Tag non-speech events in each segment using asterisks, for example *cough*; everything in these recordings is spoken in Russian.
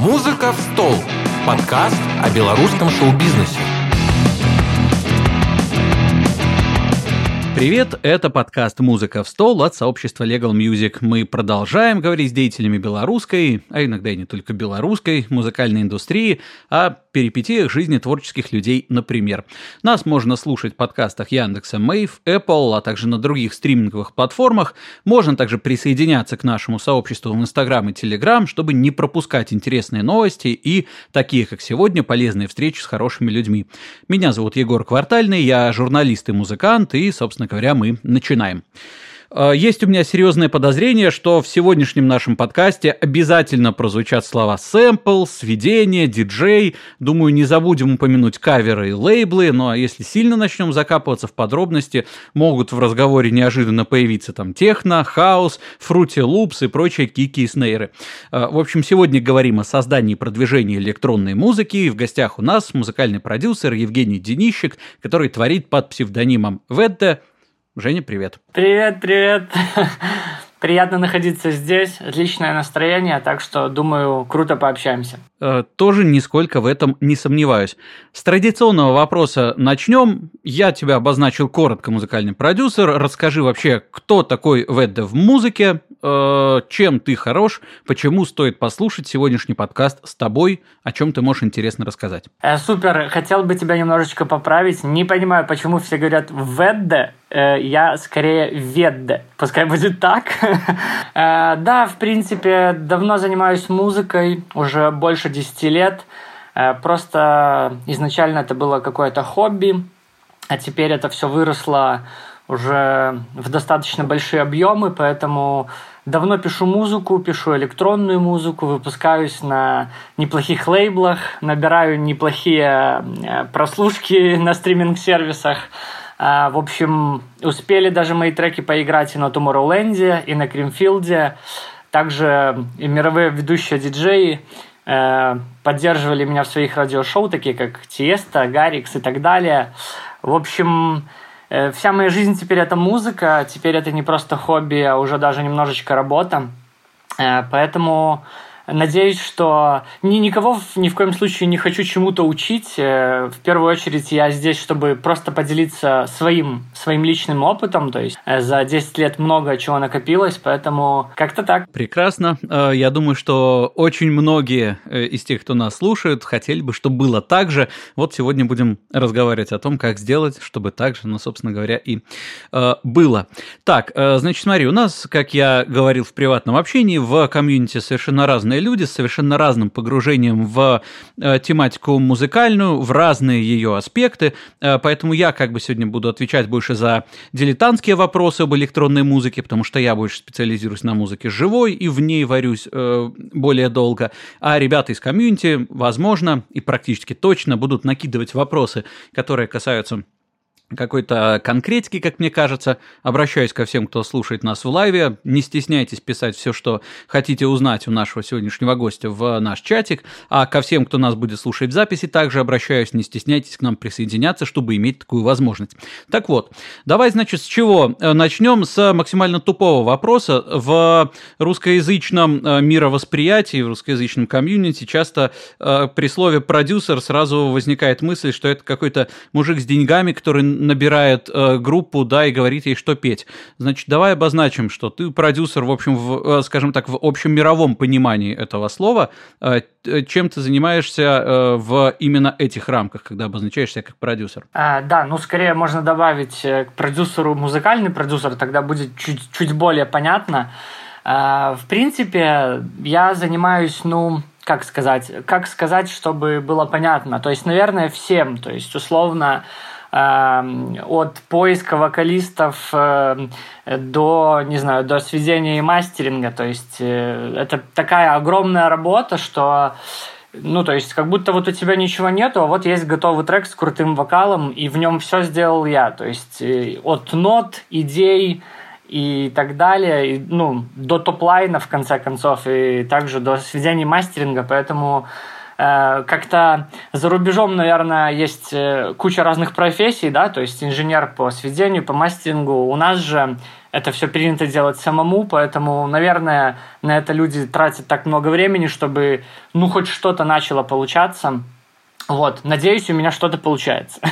«Музыка в стол» – подкаст о белорусском шоу-бизнесе. Привет, это подкаст «Музыка в стол» от сообщества Legal Music. Мы продолжаем говорить с деятелями белорусской, а иногда и не только белорусской, музыкальной индустрии, о перипетиях жизни творческих людей, например. Нас можно слушать в подкастах Яндекса, Мэйв, Apple, а также на других стриминговых платформах. Можно также присоединяться к нашему сообществу в Instagram и Telegram, чтобы не пропускать интересные новости и такие, как сегодня, полезные встречи с хорошими людьми. Меня зовут Егор Квартальный, я журналист и музыкант, и, собственно говоря, мы начинаем. Э, есть у меня серьезное подозрение, что в сегодняшнем нашем подкасте обязательно прозвучат слова сэмпл, сведение, диджей. Думаю, не забудем упомянуть каверы и лейблы, а если сильно начнем закапываться в подробности, могут в разговоре неожиданно появиться там техно, хаос, фрути лупс и прочие кики и снейры. Э, в общем, сегодня говорим о создании и продвижении электронной музыки, и в гостях у нас музыкальный продюсер Евгений Денищик, который творит под псевдонимом Ведде Женя, привет. Привет, привет. *laughs* Приятно находиться здесь, отличное настроение, так что, думаю, круто пообщаемся. Э, тоже нисколько в этом не сомневаюсь. С традиционного вопроса начнем. Я тебя обозначил коротко, музыкальный продюсер. Расскажи вообще, кто такой Ведда в музыке, э, чем ты хорош, почему стоит послушать сегодняшний подкаст с тобой, о чем ты можешь интересно рассказать. Э, супер, хотел бы тебя немножечко поправить. Не понимаю, почему все говорят Ведда, э, я скорее Ведда. Пускай будет так. *laughs* Э, да, в принципе, давно занимаюсь музыкой, уже больше 10 лет. Э, просто изначально это было какое-то хобби, а теперь это все выросло уже в достаточно большие объемы, поэтому давно пишу музыку, пишу электронную музыку, выпускаюсь на неплохих лейблах, набираю неплохие э, прослушки *laughs* на стриминг-сервисах. В общем, успели даже мои треки поиграть и на Tomorrowland, и на Кримфилде. Также и мировые ведущие диджеи Э, поддерживали меня в своих радиошоу, такие как Тиеста, Гарикс и так далее. В общем, вся моя жизнь теперь это музыка, теперь это не просто хобби, а уже даже немножечко работа. Э, поэтому Надеюсь, что ни, никого ни в коем случае не хочу чему-то учить. Э, в первую очередь я здесь, чтобы просто поделиться своим, своим личным опытом. То есть э, за 10 лет много чего накопилось, поэтому как-то так. Прекрасно. Э, я думаю, что очень многие из тех, кто нас слушает, хотели бы, чтобы было так же. Вот сегодня будем разговаривать о том, как сделать, чтобы так же, ну, собственно говоря, и было. Так, значит, смотри, у нас, как я говорил в приватном общении, в комьюнити совершенно разные люди с совершенно разным погружением в э, тематику музыкальную, в разные ее аспекты, э, поэтому я как бы сегодня буду отвечать больше за дилетантские вопросы об электронной музыке, потому что я больше специализируюсь на музыке живой и в ней варюсь э, более долго, а ребята из комьюнити, возможно, и практически точно будут накидывать вопросы, которые касаются какой-то конкретики, как мне кажется. Обращаюсь ко всем, кто слушает нас в лайве. Не стесняйтесь писать все, что хотите узнать у нашего сегодняшнего гостя в наш чатик. А ко всем, кто нас будет слушать в записи, также обращаюсь. Не стесняйтесь к нам присоединяться, чтобы иметь такую возможность. Так вот, давай, значит, с чего? Э, начнем с максимально тупого вопроса. В русскоязычном э, мировосприятии, в русскоязычном комьюнити часто э, при слове «продюсер» сразу возникает мысль, что это какой-то мужик с деньгами, который набирает э, группу, да, и говорит ей, что петь. Значит, давай обозначим, что ты продюсер, в общем, в, э, скажем так, в общем мировом понимании этого слова. Э, чем ты занимаешься э, в именно этих рамках, когда обозначаешь себя как продюсер? А, да, ну, скорее можно добавить э, к продюсеру музыкальный продюсер, тогда будет чуть, чуть более понятно. А, в принципе, я занимаюсь, ну, как сказать, как сказать, чтобы было понятно. То есть, наверное, всем. То есть, условно, от поиска вокалистов э, до, не знаю, до сведения и мастеринга. То есть э, это такая огромная работа, что ну, то есть, как будто вот у тебя ничего нету, а вот есть готовый трек с крутым вокалом, и в нем все сделал я. То есть, э, от нот, идей и так далее, и, ну, до top line а, в конце концов, и также до сведения мастеринга, поэтому как-то за рубежом, наверное, есть э, куча разных профессий, да, то есть инженер по сведению, по мастерингу. У нас же это все принято делать самому, поэтому, наверное, на это люди тратят так много времени, чтобы, ну, хоть что-то начало получаться. Вот, надеюсь, у меня что-то получается. *laughs*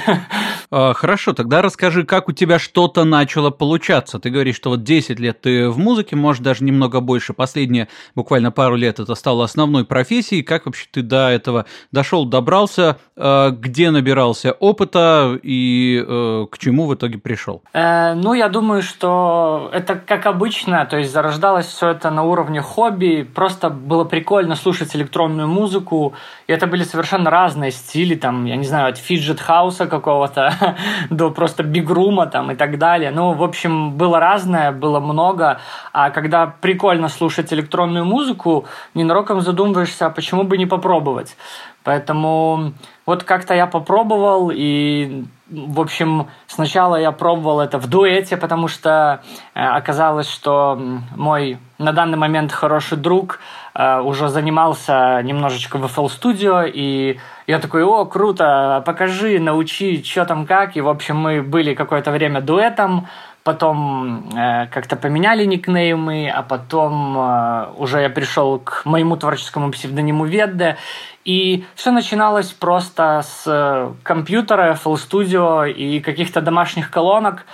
А, хорошо, тогда расскажи, как у тебя что-то начало получаться. Ты говоришь, что вот 10 лет ты в музыке, может, даже немного больше. Последние буквально пару лет это стало основной профессией. Как вообще ты до этого дошел, добрался? А, где набирался опыта и э, к чему в итоге пришел? Э, ну, я думаю, что это как обычно, то есть зарождалось все это на уровне хобби. Просто было прикольно слушать электронную музыку. И это были совершенно разные стили, там, я не знаю, от фиджет хауса какого-то *laughs* до просто бигрума там и так далее. Ну, в общем, было разное, было много. А когда прикольно слушать электронную музыку, ненароком задумываешься, а почему бы не попробовать. Поэтому вот как-то я попробовал, и, в общем, сначала я пробовал это в дуэте, потому что э, оказалось, что мой на данный момент хороший друг э, уже занимался немножечко в FL Studio, и я такой, о, круто, покажи, научи, что там как. И, в общем, мы были какое-то время дуэтом, потом э, как-то поменяли никнеймы, а потом э, уже я пришел к моему творческому псевдониму Ведде, и все начиналось просто с э, компьютера, FL Studio и каких-то домашних колонок.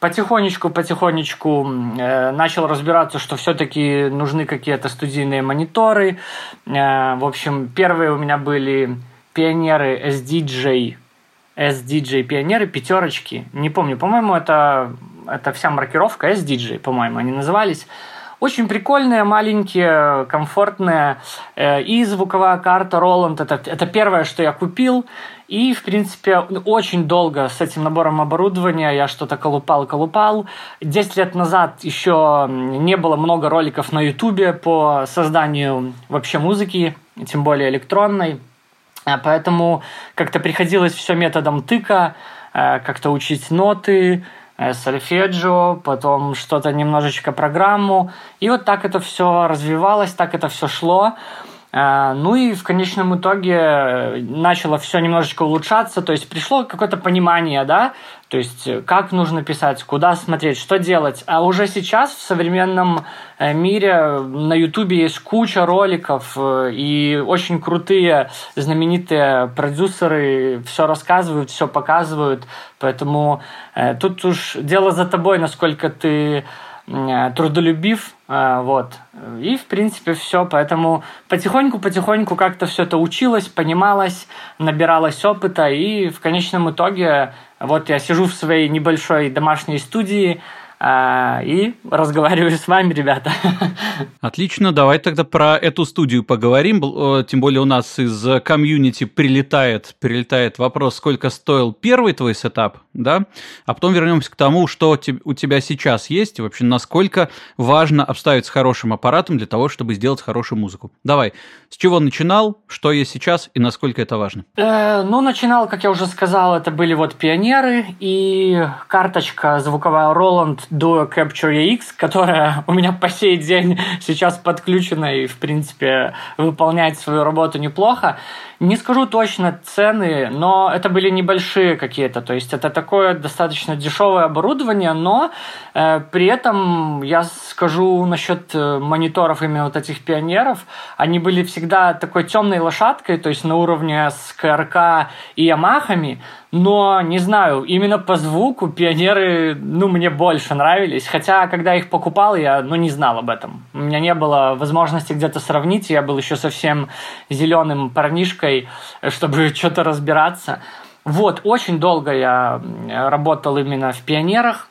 Потихонечку-потихонечку э, начал разбираться, что все-таки нужны какие-то студийные мониторы. Э, в общем, первые у меня были пионеры SDJ, SDJ пионеры, пятерочки. Не помню, по-моему, это, это вся маркировка SDJ, по-моему, они назывались. Очень прикольные, маленькие, комфортные. Э, и звуковая карта Roland. Это, это первое, что я купил. И, в принципе, очень долго с этим набором оборудования я что-то колупал-колупал. Десять лет назад еще не было много роликов на Ютубе по созданию вообще музыки, тем более электронной. Э, поэтому как-то приходилось все методом тыка, э, как-то учить ноты, сольфеджио, потом что-то немножечко программу. И вот так это все развивалось, так это все шло. А, ну и в конечном итоге э, начало все немножечко улучшаться, то есть пришло какое-то понимание, да, то есть э, как нужно писать, куда смотреть, что делать. А уже сейчас в современном э, мире на Ютубе есть куча роликов и очень крутые знаменитые продюсеры все рассказывают, все показывают, поэтому тут уж дело за тобой, насколько ты Э, трудолюбив, э, вот. И, в принципе, все. Поэтому потихоньку-потихоньку как-то все это училось, понималось, набиралось опыта, и в конечном итоге вот я сижу в своей небольшой домашней студии, и разговариваю с вами, ребята. *laughs* Отлично, давай тогда про эту студию поговорим. Тем более у нас из комьюнити прилетает, прилетает вопрос, сколько стоил первый твой setup, да? А потом вернемся к тому, что у тебя сейчас есть, и вообще насколько важно обставить хорошим аппаратом для того, чтобы сделать хорошую музыку. Давай, с чего начинал, что есть сейчас и насколько это важно? Э, ну, начинал, как я уже сказал, это были вот пионеры и карточка звуковая Roland Duo Capture EX, которая *laughs* у меня по сей день сейчас подключена и, в принципе, выполняет свою работу неплохо. Не скажу точно цены, но это были небольшие какие-то. То есть это такое достаточно дешевое оборудование, но э, при этом я скажу насчет э, мониторов именно вот этих пионеров. Они были всегда такой темной лошадкой, то есть на уровне с КРК и Ямахами. Но, не знаю, именно по звуку пионеры, ну, мне больше нравились. Хотя, когда их покупал, я, ну, не знал об этом. У меня не было возможности где-то сравнить. Я был еще совсем зеленым парнишкой, чтобы *laughs* что-то разбираться. Вот, очень долго я работал именно в пионерах.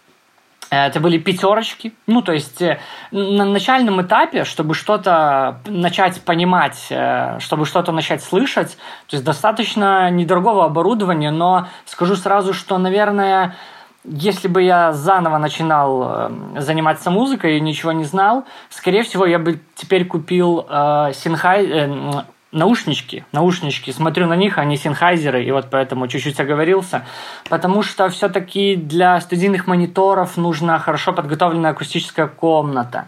Это были пятерочки. Ну, то есть э, на начальном этапе, чтобы что-то начать понимать, э, чтобы что-то начать слышать, то есть достаточно недорогого оборудования, но скажу сразу, что, наверное, если бы я заново начинал э, заниматься музыкой и ничего не знал, скорее всего, я бы теперь купил э, Синхай, э, наушнички, наушнички, смотрю на них, они синхайзеры, и вот поэтому чуть-чуть оговорился, потому что все-таки для студийных мониторов нужна хорошо подготовленная акустическая комната,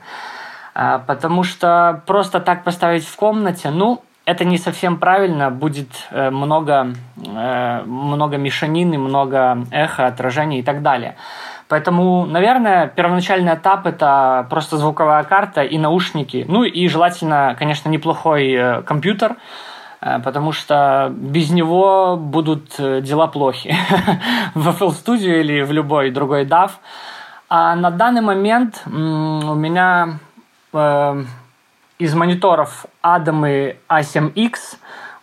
а, потому что просто так поставить в комнате, ну, это не совсем правильно, будет э, много, э, много мешанины, много эхо, отражений и так далее. Поэтому, наверное, первоначальный этап – это просто звуковая карта и наушники. Ну и желательно, конечно, неплохой э, компьютер, э, потому что без него будут э, дела плохи *laughs* в FL Studio или в любой другой DAW. А на данный момент у меня из мониторов Adam и A7X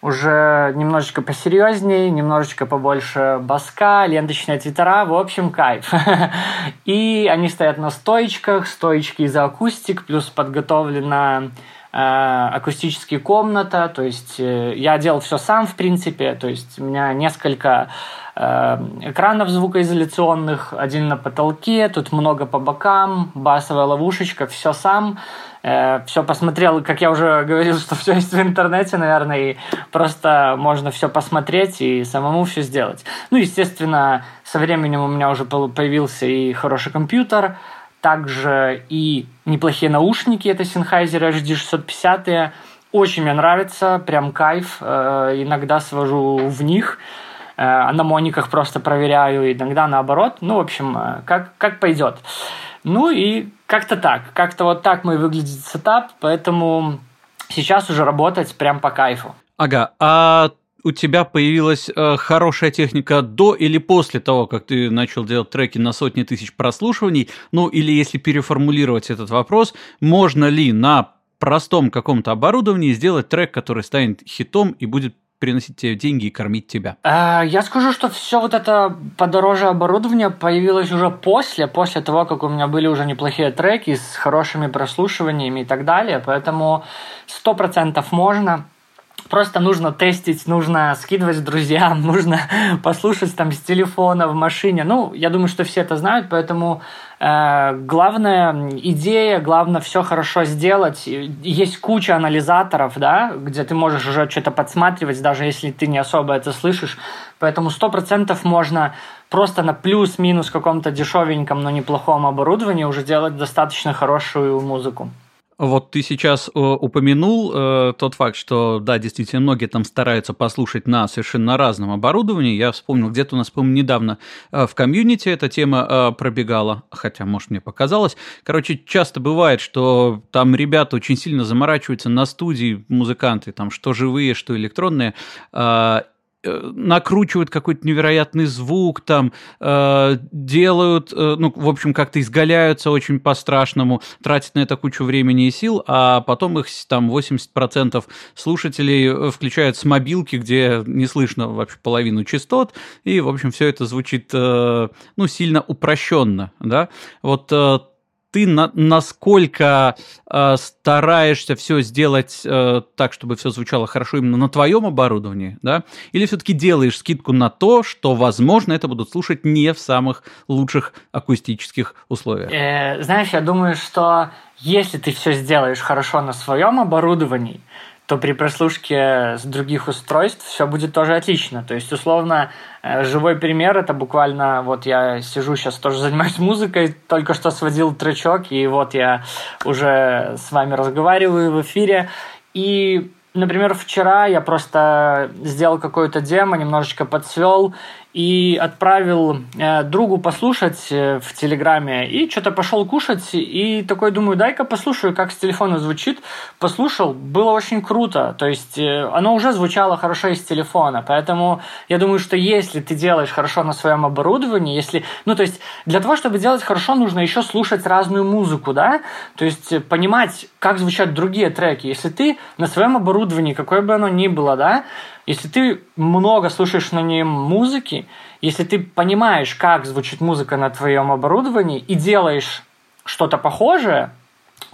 уже немножечко посерьезнее, немножечко побольше баска, ленточные твиттера, в общем, кайф. *laughs* И они стоят на стоечках, стоечки из акустик, плюс подготовлена э, акустическая комната, то есть э, я делал все сам, в принципе, то есть у меня несколько э, экранов звукоизоляционных, один на потолке, тут много по бокам, басовая ловушечка, все сам. Э, все посмотрел, как я уже *laughs* говорил, что все есть в интернете, наверное, и просто можно все посмотреть и самому все сделать. Ну, естественно, со временем у меня уже появился и хороший компьютер, также и неплохие наушники, это Sennheiser HD650, очень мне нравится, прям кайф, э, иногда свожу в них, э, на мониках просто проверяю, иногда наоборот, ну, в общем, как, как пойдет. Ну и как-то так. Как-то вот так мой выглядит сетап, поэтому сейчас уже работать прям по кайфу. Ага, а у тебя появилась э, хорошая техника до или после того, как ты начал делать треки на сотни тысяч прослушиваний? Ну, или если переформулировать этот вопрос, можно ли на простом каком-то оборудовании сделать трек, который станет хитом и будет приносить тебе деньги и кормить тебя? А, я скажу, что все вот это подороже оборудование появилось уже после, после того, как у меня были уже неплохие треки с хорошими прослушиваниями и так далее. Поэтому сто процентов можно. Просто нужно тестить, нужно скидывать друзьям, *laughs* нужно послушать там с телефона в машине. Ну, я думаю, что все это знают, поэтому э, главная идея, главное все хорошо сделать. Есть куча анализаторов, да, где ты можешь уже что-то подсматривать, даже если ты не особо это слышишь. Поэтому сто процентов можно просто на плюс-минус каком-то дешевеньком, но неплохом оборудовании уже делать достаточно хорошую музыку. Вот ты сейчас э, упомянул э, тот факт, что, да, действительно, многие там стараются послушать на совершенно разном оборудовании. Я вспомнил, где-то у нас, по-моему, недавно э, в комьюнити эта тема э, пробегала, хотя, может, мне показалось. Короче, часто бывает, что там ребята очень сильно заморачиваются на студии, музыканты, там, что живые, что электронные, э, накручивают какой-то невероятный звук, там э, делают, э, ну, в общем, как-то изгаляются очень по-страшному, тратят на это кучу времени и сил, а потом их там 80% слушателей э, включают с мобилки, где не слышно вообще половину частот, и, в общем, все это звучит, э, ну, сильно упрощенно, да. Вот э, ты на, насколько э, стараешься все сделать э, так, чтобы все звучало хорошо именно на твоем оборудовании, да? Или все-таки делаешь скидку на то, что, возможно, это будут слушать не в самых лучших акустических условиях? Э, знаешь, я думаю, что если ты все сделаешь хорошо на своем оборудовании, то при прослушке с других устройств все будет тоже отлично. То есть, условно, э, живой пример это буквально вот я сижу сейчас тоже занимаюсь *laughs* музыкой, только что сводил тречок, и вот я уже с вами разговариваю в эфире. И Например, вчера я просто сделал какое-то демо, немножечко подсвел и отправил э, другу послушать э, в Телеграме, и что-то пошел кушать, и такой думаю, дай-ка послушаю, как с телефона звучит. Послушал, было очень круто, то есть э, оно уже звучало хорошо из телефона, поэтому я думаю, что если ты делаешь хорошо на своем оборудовании, если, ну то есть для того, чтобы делать хорошо, нужно еще слушать разную музыку, да, то есть э, понимать, как звучат другие треки. Если ты на своем оборудовании, какое бы оно ни было, да, если ты много слушаешь на нем музыки, если ты понимаешь, как звучит музыка на твоем оборудовании и делаешь что-то похожее,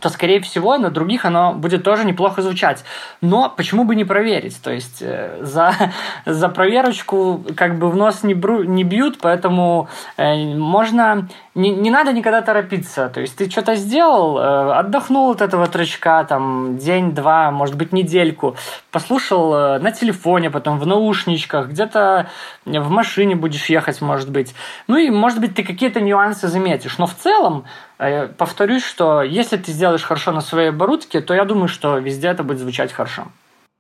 то, скорее всего, на других оно будет тоже неплохо звучать. Но почему бы не проверить? То есть э, за, *laughs* за проверочку как бы в нос не, бру, не бьют, поэтому э, можно... Не, не надо никогда торопиться. То есть ты что-то сделал, э, отдохнул от этого тречка, там, день-два, может быть, недельку, послушал э, на телефоне, потом в наушничках, где-то в машине будешь ехать, может быть. Ну и, может быть, ты какие-то нюансы заметишь. Но в целом повторюсь, что если ты сделаешь хорошо на своей оборудке, то я думаю, что везде это будет звучать хорошо.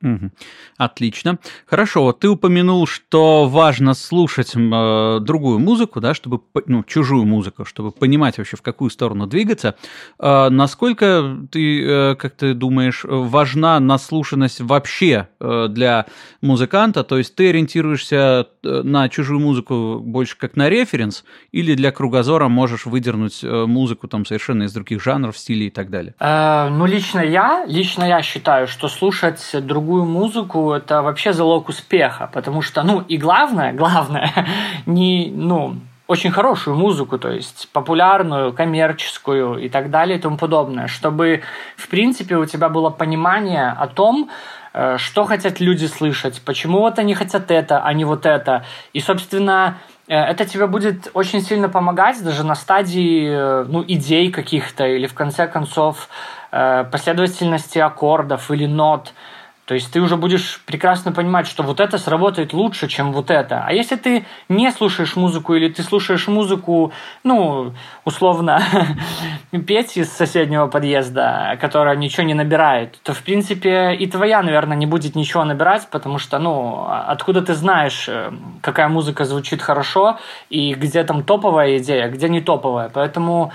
Угу. Отлично. Хорошо, вот ты упомянул, что важно слушать э, другую музыку, да, чтобы, ну, чужую музыку, чтобы понимать вообще, в какую сторону двигаться. Э, насколько ты, э, как ты думаешь, важна наслушанность вообще э, для музыканта? То есть ты ориентируешься э, на чужую музыку больше как на референс, или для кругозора можешь выдернуть э, музыку там совершенно из других жанров, стилей и так далее? Э, ну, лично я, лично я считаю, что слушать другую другую это вообще залог успеха, потому что, ну, и главное, главное, *laughs* не, ну, очень хорошую музыку, то есть популярную, коммерческую и так далее и тому подобное, чтобы, в принципе, у тебя было понимание о том, э, что хотят люди слышать, почему вот они хотят это, а не вот это. И, собственно, э, это тебе будет очень сильно помогать даже на стадии э, ну, идей каких-то или, в конце концов, последовательности аккордов или нот – то есть ты уже будешь прекрасно понимать, что вот это сработает лучше, чем вот это. А если ты не слушаешь музыку или ты слушаешь музыку, ну, условно, *laughs* Пети из соседнего подъезда, которая ничего не набирает, то, в принципе, и твоя, наверное, не будет ничего набирать, потому что, ну, откуда ты знаешь, э, какая музыка звучит хорошо и где там топовая идея, где не топовая. Поэтому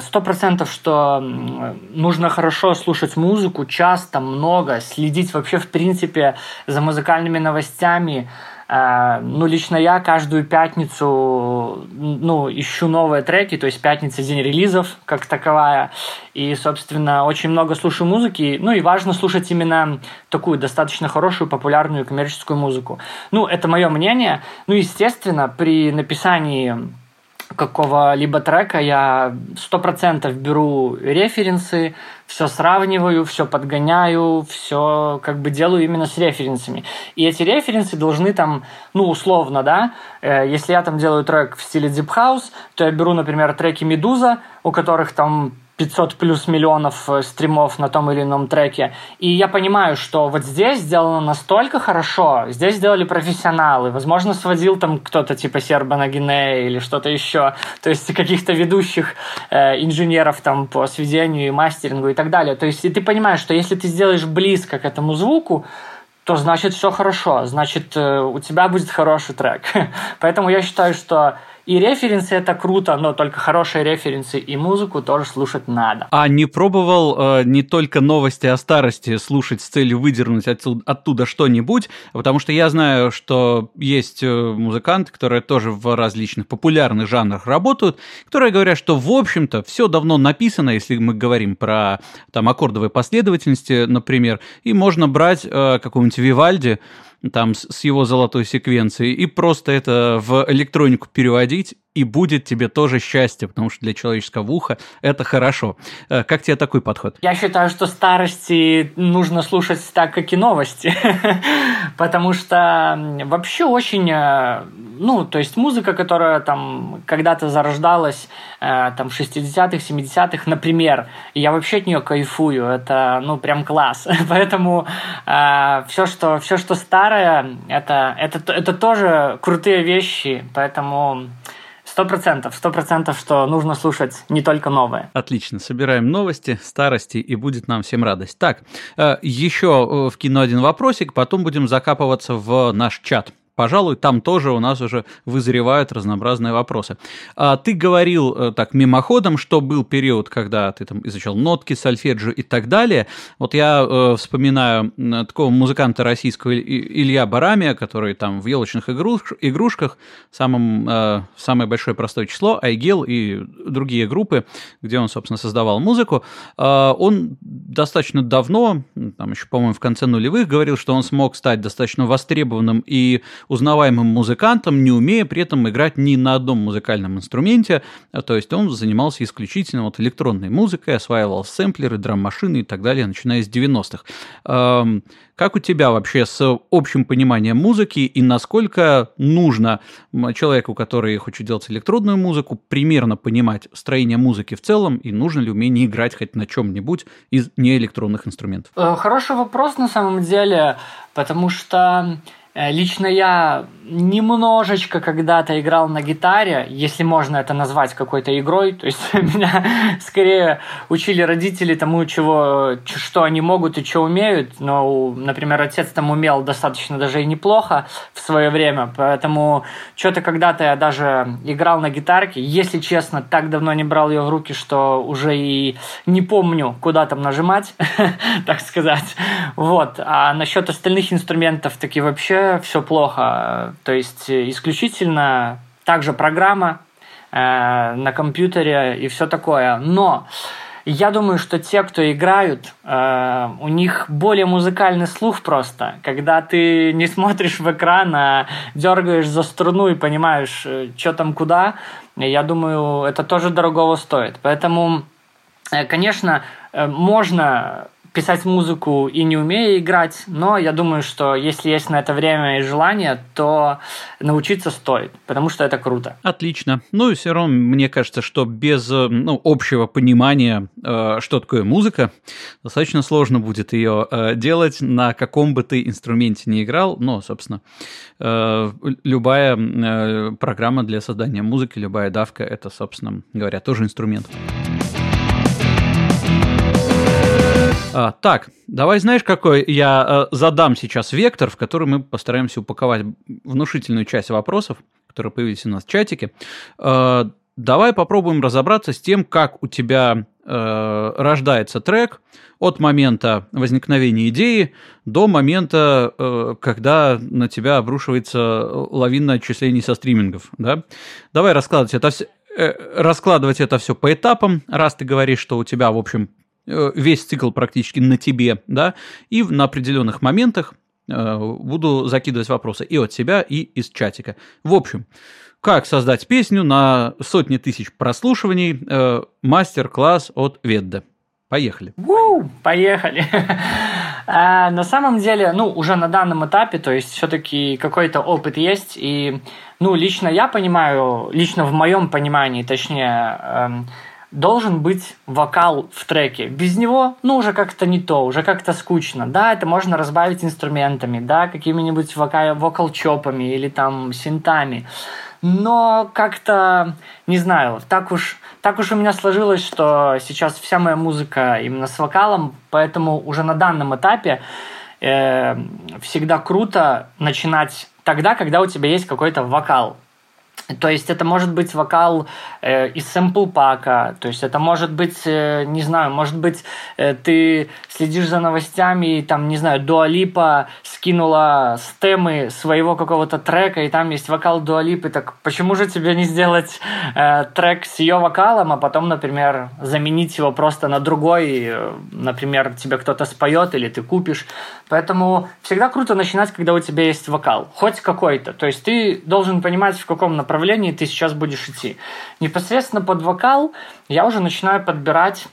сто процентов, что нужно хорошо слушать музыку, часто, много, следить вообще, в принципе, за музыкальными новостями. Э, ну, лично я каждую пятницу, ну, ищу новые треки, то есть пятница – день релизов, как таковая. И, собственно, очень много слушаю музыки. Ну, и важно слушать именно такую достаточно хорошую, популярную коммерческую музыку. Ну, это мое мнение. Ну, естественно, при написании какого-либо трека я сто процентов беру референсы, все сравниваю, все подгоняю, все как бы делаю именно с референсами. И эти референсы должны там, ну, условно, да, э, если я там делаю трек в стиле Deep House, то я беру, например, треки Медуза, у которых там 500 плюс миллионов э, стримов на том или ином треке. И я понимаю, что вот здесь сделано настолько хорошо, здесь сделали профессионалы. Возможно, сводил там кто-то типа Сербана Гинея или что-то еще. То есть каких-то ведущих э, инженеров там по сведению и мастерингу и так далее. То есть и ты понимаешь, что если ты сделаешь близко к этому звуку, то значит все хорошо, значит э, у тебя будет хороший трек. *laughs* Поэтому я считаю, что и референсы это круто, но только хорошие референсы и музыку тоже слушать надо. А не пробовал э, не только новости о старости слушать с целью выдернуть отсюда, оттуда что-нибудь, потому что я знаю, что есть э, музыканты, которые тоже в различных популярных жанрах работают, которые говорят, что в общем-то все давно написано, если мы говорим про там аккордовые последовательности, например, и можно брать э, какого-нибудь Вивальди, там с его золотой секвенцией, и просто это в электронику переводить, и будет тебе тоже счастье, потому что для человеческого уха это хорошо. Э, как тебе такой подход? Я считаю, что старости нужно слушать так, как и новости, *laughs* потому что вообще очень, э, ну, то есть музыка, которая там когда-то зарождалась, э, там, в 60-х, 70-х, например, я вообще от нее кайфую, это, ну, прям класс, *laughs* поэтому все, что, все, что старое, это, это, это тоже крутые вещи, поэтому Сто процентов, сто процентов, что нужно слушать не только новое. Отлично, собираем новости, старости, и будет нам всем радость. Так, э, еще в кино один вопросик, потом будем закапываться в наш чат пожалуй, там тоже у нас уже вызревают разнообразные вопросы. А ты говорил э, так мимоходом, что был период, когда ты там изучал нотки, сольфеджио и так далее. Вот я э, вспоминаю такого музыканта российского Илья Барамия, который там в елочных игруш игрушках самым, э, самое большое простое число, Айгел и другие группы, где он, собственно, создавал музыку. Э, он достаточно давно, там еще, по-моему, в конце нулевых, говорил, что он смог стать достаточно востребованным и узнаваемым музыкантом, не умея при этом играть ни на одном музыкальном инструменте. То есть он занимался исключительно вот электронной музыкой, осваивал сэмплеры, драм-машины и так далее, начиная с 90-х. Как у тебя вообще с общим пониманием музыки и насколько нужно человеку, который хочет делать электронную музыку, примерно понимать строение музыки в целом и нужно ли умение играть хоть на чем-нибудь из неэлектронных инструментов? Э, хороший вопрос на самом деле, потому что лично я, немножечко когда-то играл на гитаре, если можно это назвать какой-то игрой. То есть *laughs* меня скорее учили родители тому, чего, что они могут и что умеют. Но, например, отец там умел достаточно даже и неплохо в свое время. Поэтому что-то когда-то я даже играл на гитарке. Если честно, так давно не брал ее в руки, что уже и не помню, куда там нажимать, *laughs* так сказать. Вот. А насчет остальных инструментов таки вообще все плохо. То есть исключительно также программа э, на компьютере и все такое. Но я думаю, что те, кто играют, э, у них более музыкальный слух просто. Когда ты не смотришь в экран, а дергаешь за струну и понимаешь, э, что там куда, я думаю, это тоже дорогого стоит. Поэтому, э, конечно, э, можно писать музыку и не умея играть, но я думаю, что если есть на это время и желание, то научиться стоит, потому что это круто. Отлично. Ну и все равно мне кажется, что без э, ну, общего понимания, э, что такое музыка, достаточно сложно будет ее э, делать на каком бы ты инструменте не играл. Но, собственно, любая программа для создания музыки, любая давка, это, собственно говоря, тоже инструмент. А, так, давай знаешь, какой я э, задам сейчас вектор, в который мы постараемся упаковать внушительную часть вопросов, которые появились у нас в чатике. Э, давай попробуем разобраться с тем, как у тебя э, рождается трек от момента возникновения идеи до момента, э, когда на тебя обрушивается лавина отчислений со стримингов. Да? Давай раскладывать это все э, раскладывать это все по этапам, раз ты говоришь, что у тебя, в общем, весь цикл практически на тебе, да, и на определенных моментах э, буду закидывать вопросы и от себя, и из чатика. В общем, как создать песню на сотни тысяч прослушиваний, э, мастер-класс от Ведда. Поехали. Ву, поехали. *laughs* а, на самом деле, ну, уже на данном этапе, то есть все-таки какой-то опыт есть, и, ну, лично я понимаю, лично в моем понимании, точнее, эм, должен быть вокал в треке. Без него, ну, уже как-то не то, уже как-то скучно. Да, это можно разбавить инструментами, да, какими-нибудь вокал-чопами или там синтами. Но как-то, не знаю, так уж, так уж у меня сложилось, что сейчас вся моя музыка именно с вокалом, поэтому уже на данном этапе э, всегда круто начинать тогда, когда у тебя есть какой-то вокал. То есть это может быть вокал э, из сэмпл-пака, то есть это может быть, э, не знаю, может быть, э, ты следишь за новостями, и там, не знаю, Дуалипа скинула стемы своего какого-то трека, и там есть вокал Дуалипы, так почему же тебе не сделать э, трек с ее вокалом, а потом, например, заменить его просто на другой, э, например, тебе кто-то споет или ты купишь. Поэтому всегда круто начинать, когда у тебя есть вокал, хоть какой-то. То есть ты должен понимать, в каком направлении направлении ты сейчас будешь идти. Непосредственно под вокал я уже начинаю подбирать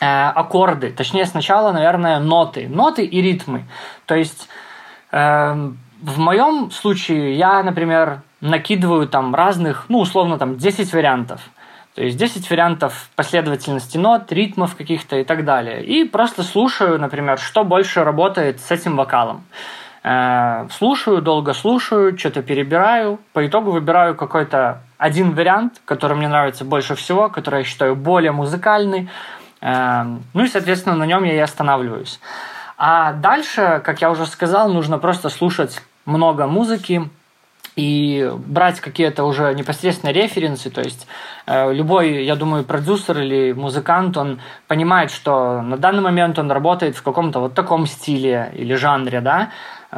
э, аккорды, точнее сначала, наверное, ноты, ноты и ритмы. То есть э, в моем случае я, например, накидываю там разных, ну, условно, там 10 вариантов. То есть 10 вариантов последовательности нот, ритмов каких-то и так далее. И просто слушаю, например, что больше работает с этим вокалом. Э, слушаю, долго слушаю, что-то перебираю. По итогу выбираю какой-то один вариант, который мне нравится больше всего, который я считаю более музыкальный. Э, ну и, соответственно, на нем я и останавливаюсь. А дальше, как я уже сказал, нужно просто слушать много музыки, и брать какие-то уже непосредственно референсы, то есть э, любой, я думаю, продюсер или музыкант, он понимает, что на данный момент он работает в каком-то вот таком стиле или жанре, да,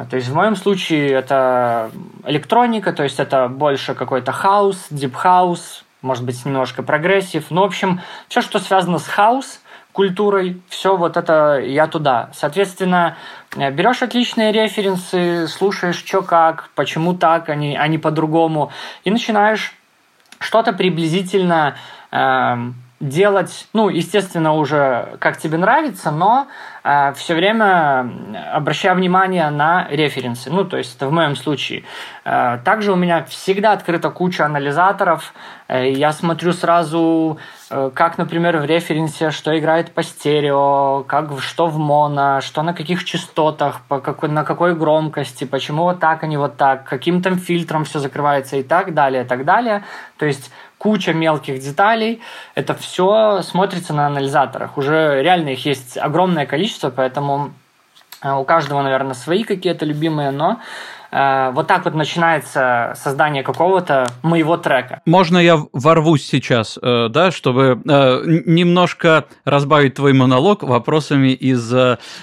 то есть в моем случае это электроника, то есть это больше какой-то хаус, deep house, может быть немножко progressive. Ну, в общем, все, что связано с хаус, культурой, все вот это я туда. Соответственно, э, берешь отличные референсы, слушаешь, что как, почему так, а не, а не по-другому, и начинаешь что-то приблизительно э, делать, ну, естественно, уже как тебе нравится, но э, все время обращая внимание на референсы. Ну, то есть это в моем случае. Э, также у меня всегда открыта куча анализаторов. Э, я смотрю сразу э, как, например, в референсе, что играет по стерео, как, что в моно, что на каких частотах, по какой, на какой громкости, почему вот так, а не вот так, каким там фильтром все закрывается и так далее, и так далее. То есть куча мелких деталей, это все смотрится на анализаторах. Уже реально их есть огромное количество, поэтому э, у каждого, наверное, свои какие-то любимые, но вот так вот начинается создание какого-то моего трека. Можно я ворвусь сейчас, э, да, чтобы э, немножко разбавить твой монолог вопросами из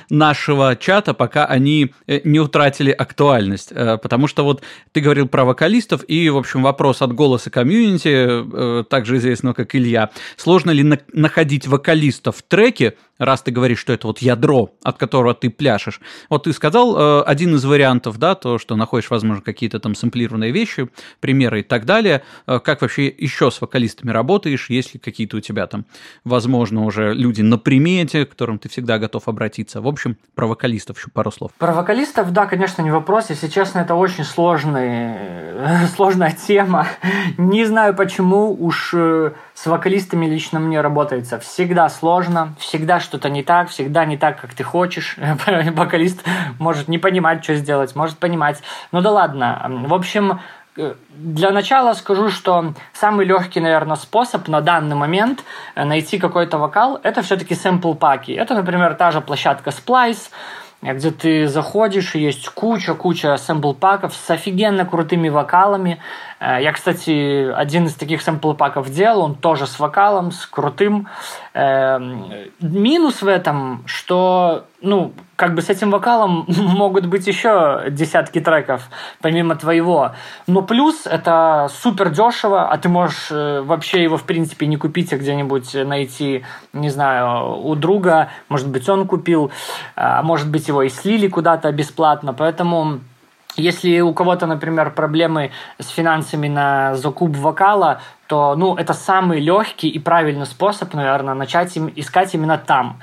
нашего чата, пока они не утратили актуальность. Потому что вот ты говорил про вокалистов, и, в общем, вопрос от голоса комьюнити, также известного как Илья. Сложно ли находить вокалистов в треке, раз ты говоришь, что это вот ядро, от которого ты пляшешь. Вот ты сказал э, один из вариантов, да, то, что находишь, возможно, какие-то там сэмплированные вещи, примеры и так далее. Э, как вообще еще с вокалистами работаешь? Есть ли какие-то у тебя там, возможно, уже люди на примете, к которым ты всегда готов обратиться? В общем, про вокалистов еще пару слов. Про вокалистов, да, конечно, не вопрос. Если честно, это очень сложный, э, *laughs* сложная тема. Не знаю, почему уж э, с вокалистами лично мне работается всегда сложно, всегда что-то не так, всегда не так, как ты хочешь. *laughs* Вокалист может не понимать, что сделать, может понимать. Ну да ладно. В общем, э, для начала скажу, что самый легкий, наверное, способ на данный момент э, найти какой-то вокал – это все-таки сэмпл-паки. Это, например, та же площадка Splice, где ты заходишь, и есть куча-куча сэмпл-паков с офигенно крутыми вокалами. Э, я, кстати, один из таких сэмпл-паков делал, он тоже с вокалом, с крутым. Эм, минус в этом, что, ну, как бы с этим вокалом *laughs* могут быть еще десятки треков, помимо твоего. Но плюс это супер дешево, а ты можешь э, вообще его, в принципе, не купить, а где-нибудь найти, не знаю, у друга. Может быть, он купил, а может быть, его и слили куда-то бесплатно. Поэтому если у кого-то, например, проблемы с финансами на закуп вокала, то ну, это самый легкий и правильный способ, наверное, начать им искать именно там.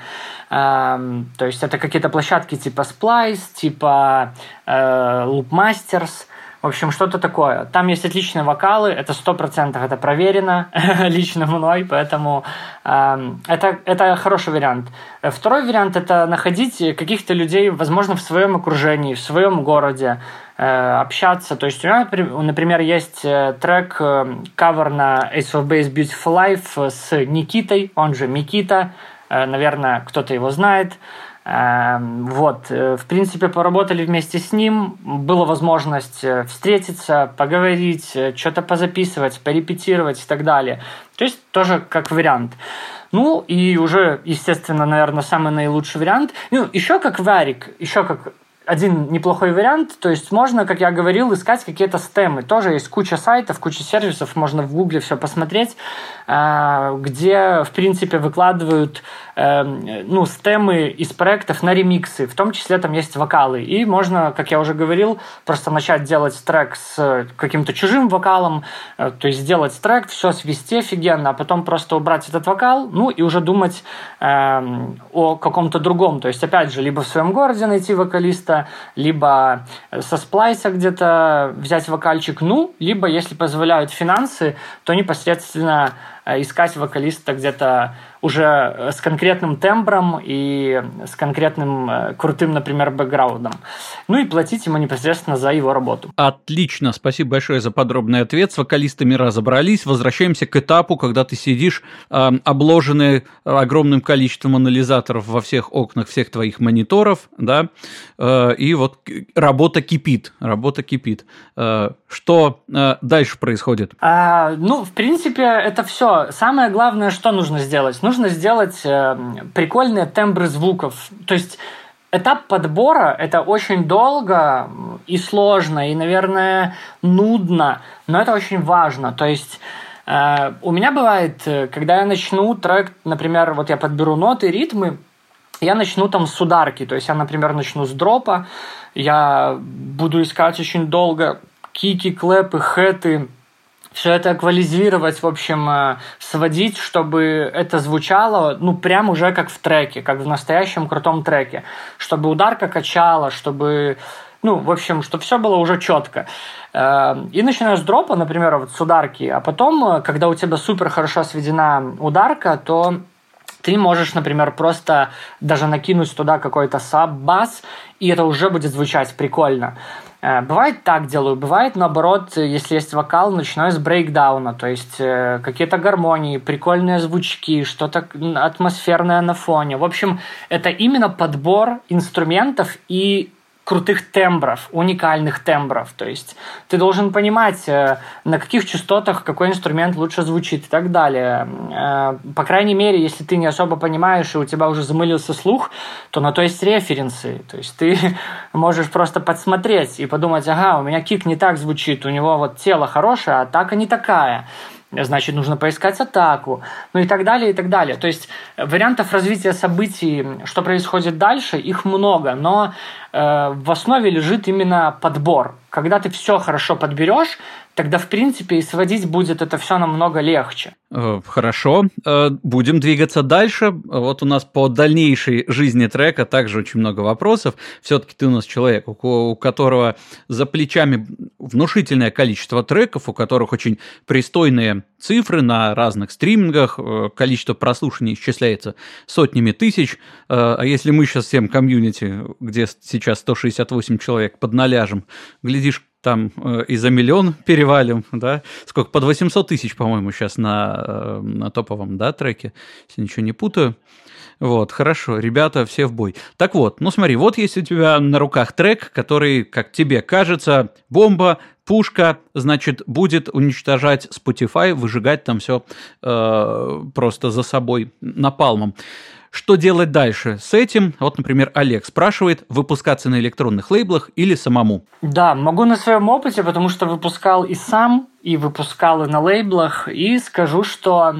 Эм, то есть это какие-то площадки типа Splice, типа э, Loopmasters, в общем, что-то такое. Там есть отличные вокалы, это сто процентов, это проверено *laughs* лично мной, поэтому э, это, это хороший вариант. Второй вариант – это находить каких-то людей, возможно, в своем окружении, в своем городе, э, общаться. То есть у меня, например, есть э, трек, э, кавер на Ace of Base Beautiful Life с Никитой, он же Микита, э, наверное, кто-то его знает. Эм, вот, э, в принципе, поработали вместе с ним, была возможность э, встретиться, поговорить, э, что-то позаписывать, порепетировать и так далее. То есть тоже как вариант. Ну и уже, естественно, наверное, самый наилучший вариант. Ну, еще как варик, еще как один неплохой вариант. То есть можно, как я говорил, искать какие-то стемы. Тоже есть куча сайтов, куча сервисов, можно в Гугле все посмотреть, где, в принципе, выкладывают Эм, ну, стемы из проектов на ремиксы, в том числе там есть вокалы. И можно, как я уже говорил, просто начать делать трек с каким-то чужим вокалом, э, то есть сделать трек, все свести офигенно, а потом просто убрать этот вокал, ну и уже думать э, о каком-то другом. То есть, опять же, либо в своем городе найти вокалиста, либо со сплайса где-то взять вокальчик, ну, либо, если позволяют финансы, то непосредственно э, искать вокалиста где-то уже с конкретным тембром и с конкретным э, крутым, например, бэкграундом. Ну и платить ему непосредственно за его работу. Отлично, спасибо большое за подробный ответ. С вокалистами разобрались. Возвращаемся к этапу, когда ты сидишь э, обложенный огромным количеством анализаторов во всех окнах всех твоих мониторов, да, э, и вот работа кипит, работа кипит. Э, что э, дальше происходит? А, ну, в принципе, это все. Самое главное, что нужно сделать? Нужно сделать э, прикольные тембры звуков. То есть этап подбора это очень долго и сложно, и, наверное, нудно, но это очень важно. То есть э, у меня бывает, э, когда я начну трек, например, вот я подберу ноты, ритмы, я начну там с ударки, то есть я, например, начну с дропа, я буду искать очень долго кики, клэпы, хэты, все это эквализировать, в общем, э, сводить, чтобы это звучало, ну, прям уже как в треке, как в настоящем крутом треке. Чтобы ударка качала, чтобы Ну, в общем, чтобы все было уже четко. Э, и начинаешь с дропа, например, вот с ударки, а потом, э, когда у тебя супер хорошо сведена ударка, то ты можешь, например, просто даже накинуть туда какой-то саб-бас, и это уже будет звучать прикольно. Э, бывает так делаю, бывает наоборот, если есть вокал, начинаю с брейкдауна, то есть э, какие-то гармонии, прикольные звучки, что-то атмосферное на фоне. В общем, это именно подбор инструментов и крутых тембров, уникальных тембров. То есть ты должен понимать, э, на каких частотах какой инструмент лучше звучит и так далее. Э, по крайней мере, если ты не особо понимаешь, и у тебя уже замылился слух, то на то есть референсы. То есть ты *laughs* можешь просто подсмотреть и подумать, ага, у меня кик не так звучит, у него вот тело хорошее, а атака не такая значит, нужно поискать атаку, ну и так далее, и так далее. То есть вариантов развития событий, что происходит дальше, их много, но э, в основе лежит именно подбор. Когда ты все хорошо подберешь, тогда, в принципе, и сводить будет это все намного легче. Э, хорошо, э, будем двигаться дальше. Вот у нас по дальнейшей жизни трека также очень много вопросов. Все-таки ты у нас человек, у которого за плечами внушительное количество треков, у которых очень пристойные цифры на разных стримингах, э, количество прослушаний исчисляется сотнями тысяч. А если мы сейчас всем комьюнити, где сейчас 168 человек под наляжем, глядишь, там э, и за миллион перевалим, да, сколько, под 800 тысяч, по-моему, сейчас на, э, на топовом, да, треке, если ничего не путаю. Вот, хорошо, ребята, все в бой. Так вот, ну смотри, вот есть у тебя на руках трек, который, как тебе кажется, бомба, пушка, значит, будет уничтожать Spotify, выжигать там все э, просто за собой напалмом. Что делать дальше с этим? Вот, например, Олег спрашивает, выпускаться на электронных лейблах или самому? Да, могу на своем опыте, потому что выпускал и сам, и выпускал и на лейблах, и скажу, что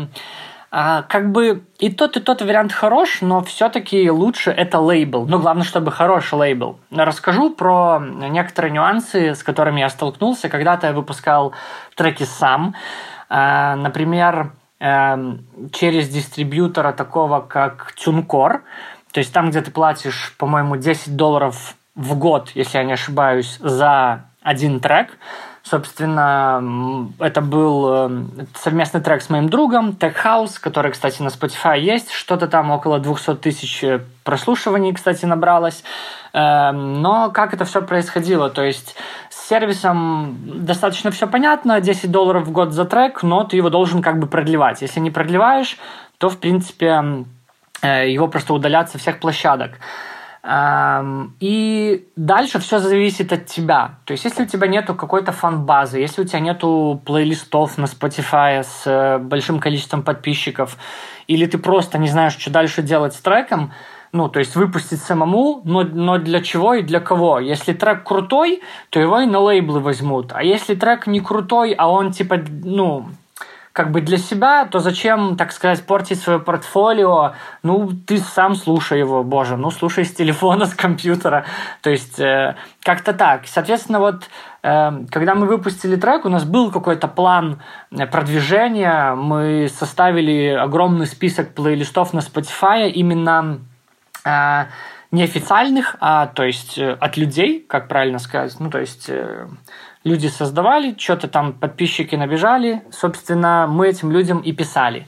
а, как бы и тот, и тот вариант хорош, но все-таки лучше это лейбл. Ну, главное, чтобы хороший лейбл. Расскажу про некоторые нюансы, с которыми я столкнулся. Когда-то я выпускал треки сам. А, например, через дистрибьютора такого, как TuneCore. То есть там, где ты платишь, по-моему, 10 долларов в год, если я не ошибаюсь, за один трек. Собственно, это был эм, совместный трек с моим другом, Tech House, который, кстати, на Spotify есть. Что-то там около 200 тысяч э, прослушиваний, кстати, набралось. Эм, но как это все происходило? То есть сервисом достаточно все понятно, 10 долларов в год за трек, но ты его должен как бы продлевать. Если не продлеваешь, то, в принципе, э, его просто удалят со всех площадок. Эм, и дальше все зависит от тебя. То есть, если у тебя нету какой-то фан-базы, если у тебя нету плейлистов на Spotify с э, большим количеством подписчиков, или ты просто не знаешь, что дальше делать с треком, ну, то есть выпустить самому, но, но для чего и для кого? Если трек крутой, то его и на лейблы возьмут. А если трек не крутой, а он типа, ну, как бы для себя, то зачем, так сказать, портить свое портфолио? Ну, ты сам слушай его, боже, ну, слушай с телефона, *laughs* с компьютера. То есть, э, как-то так. Соответственно, вот, э, когда мы выпустили трек, у нас был какой-то план э, продвижения, мы составили огромный список плейлистов на Spotify именно неофициальных, а то есть э, от людей, как правильно сказать, ну то есть э, люди создавали, что-то там подписчики набежали, собственно, мы этим людям и писали.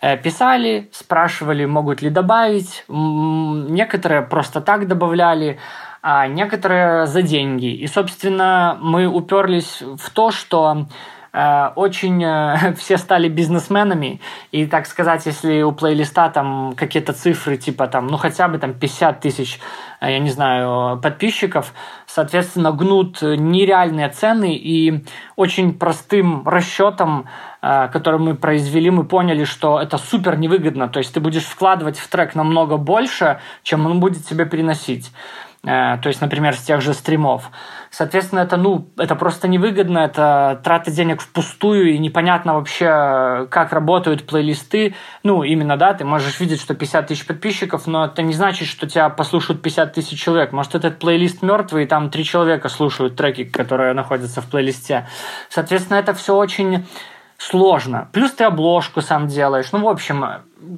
Э, писали, спрашивали, могут ли добавить, некоторые просто так добавляли, а некоторые за деньги. И, собственно, мы уперлись в то, что очень э, *laughs* все стали бизнесменами, и, так сказать, если у плейлиста там какие-то цифры, типа там, ну, хотя бы там 50 тысяч, э, я не знаю, подписчиков, соответственно, гнут нереальные цены, и очень простым расчетом, который мы произвели, мы поняли, что это супер невыгодно, то есть ты будешь вкладывать в трек намного больше, чем он будет тебе приносить. Э, то есть, например, с тех же стримов. Соответственно, это, ну, это просто невыгодно, это траты денег впустую, и непонятно вообще, как работают плейлисты. Ну, именно, да, ты можешь видеть, что 50 тысяч подписчиков, но это не значит, что тебя послушают 50 тысяч человек. Может, этот плейлист мертвый, и там три человека слушают треки, которые находятся в плейлисте. Соответственно, это все очень сложно. Плюс ты обложку сам делаешь. Ну, в общем,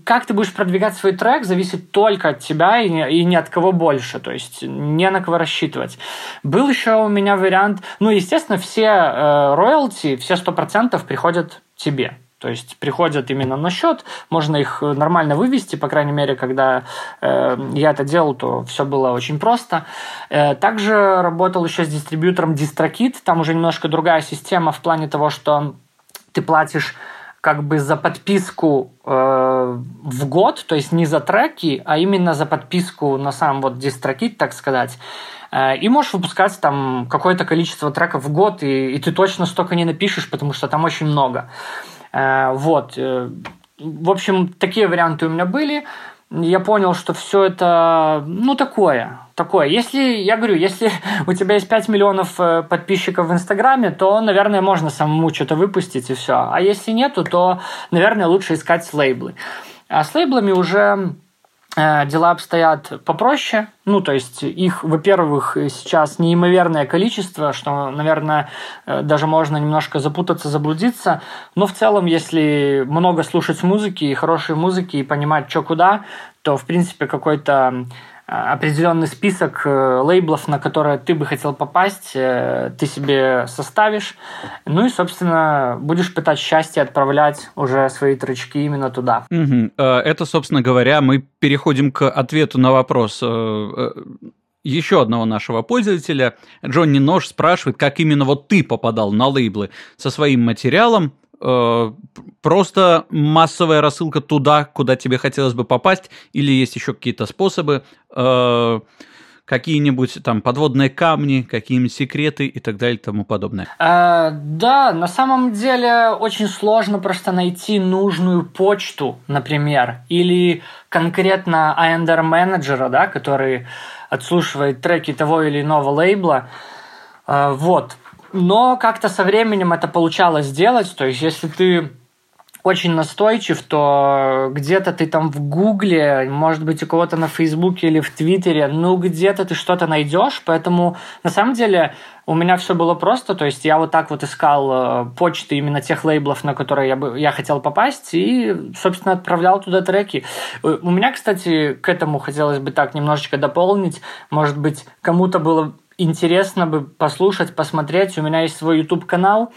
как ты будешь продвигать свой трек, зависит только от тебя и, и ни от кого больше. То есть не на кого рассчитывать. Был еще у меня вариант... Ну, естественно, все э, роялти, все 100% приходят тебе. То есть приходят именно на счет, можно их нормально вывести, по крайней мере, когда э, я это делал, то все было очень просто. Э, также работал еще с дистрибьютором DistroKit, там уже немножко другая система в плане того, что ты платишь как бы за подписку э, в год, то есть не за треки, а именно за подписку на сам вот дистрокит, так сказать. Э, и можешь выпускать там какое-то количество треков в год, и, и ты точно столько не напишешь, потому что там очень много. Э, вот. Э, в общем, такие варианты у меня были. Я понял, что все это, ну, такое, такое. Если, я говорю, если *laughs* у тебя есть 5 миллионов э, подписчиков в Инстаграме, то, наверное, можно самому что-то выпустить и все. А если нету, то, наверное, лучше искать лейблы. А с лейблами уже дела обстоят попроще. Ну, то есть их, во-первых, сейчас неимоверное количество, что, наверное, э, даже можно немножко запутаться, заблудиться. Но в целом, если много слушать музыки и хорошей музыки и понимать, что куда, то, в принципе, какой-то определенный список э, лейблов, на которые ты бы хотел попасть, э, ты себе составишь. Ну и, собственно, будешь пытать счастье отправлять уже свои тречки именно туда. Угу. Это, собственно говоря, мы переходим к ответу на вопрос еще одного нашего пользователя. Джонни Нож спрашивает, как именно вот ты попадал на лейблы со своим материалом. Э, просто массовая рассылка туда, куда тебе хотелось бы попасть, или есть еще какие-то способы, э, какие-нибудь там подводные камни, какие-нибудь секреты и так далее и тому подобное? А, да, на самом деле очень сложно просто найти нужную почту, например, или конкретно ANDR менеджера, да, который отслушивает треки того или иного лейбла. А, вот. Но как-то со временем это получалось сделать. То есть, если ты очень настойчив, то где-то ты там в Гугле, может быть, у кого-то на Фейсбуке или в Твиттере, ну, где-то ты что-то найдешь. Поэтому, на самом деле, у меня все было просто. То есть, я вот так вот искал э, почты именно тех лейблов, на которые я, бы, я хотел попасть, и, собственно, отправлял туда треки. У меня, кстати, к этому хотелось бы так немножечко дополнить. Может быть, кому-то было интересно бы послушать, посмотреть. У меня есть свой YouTube-канал.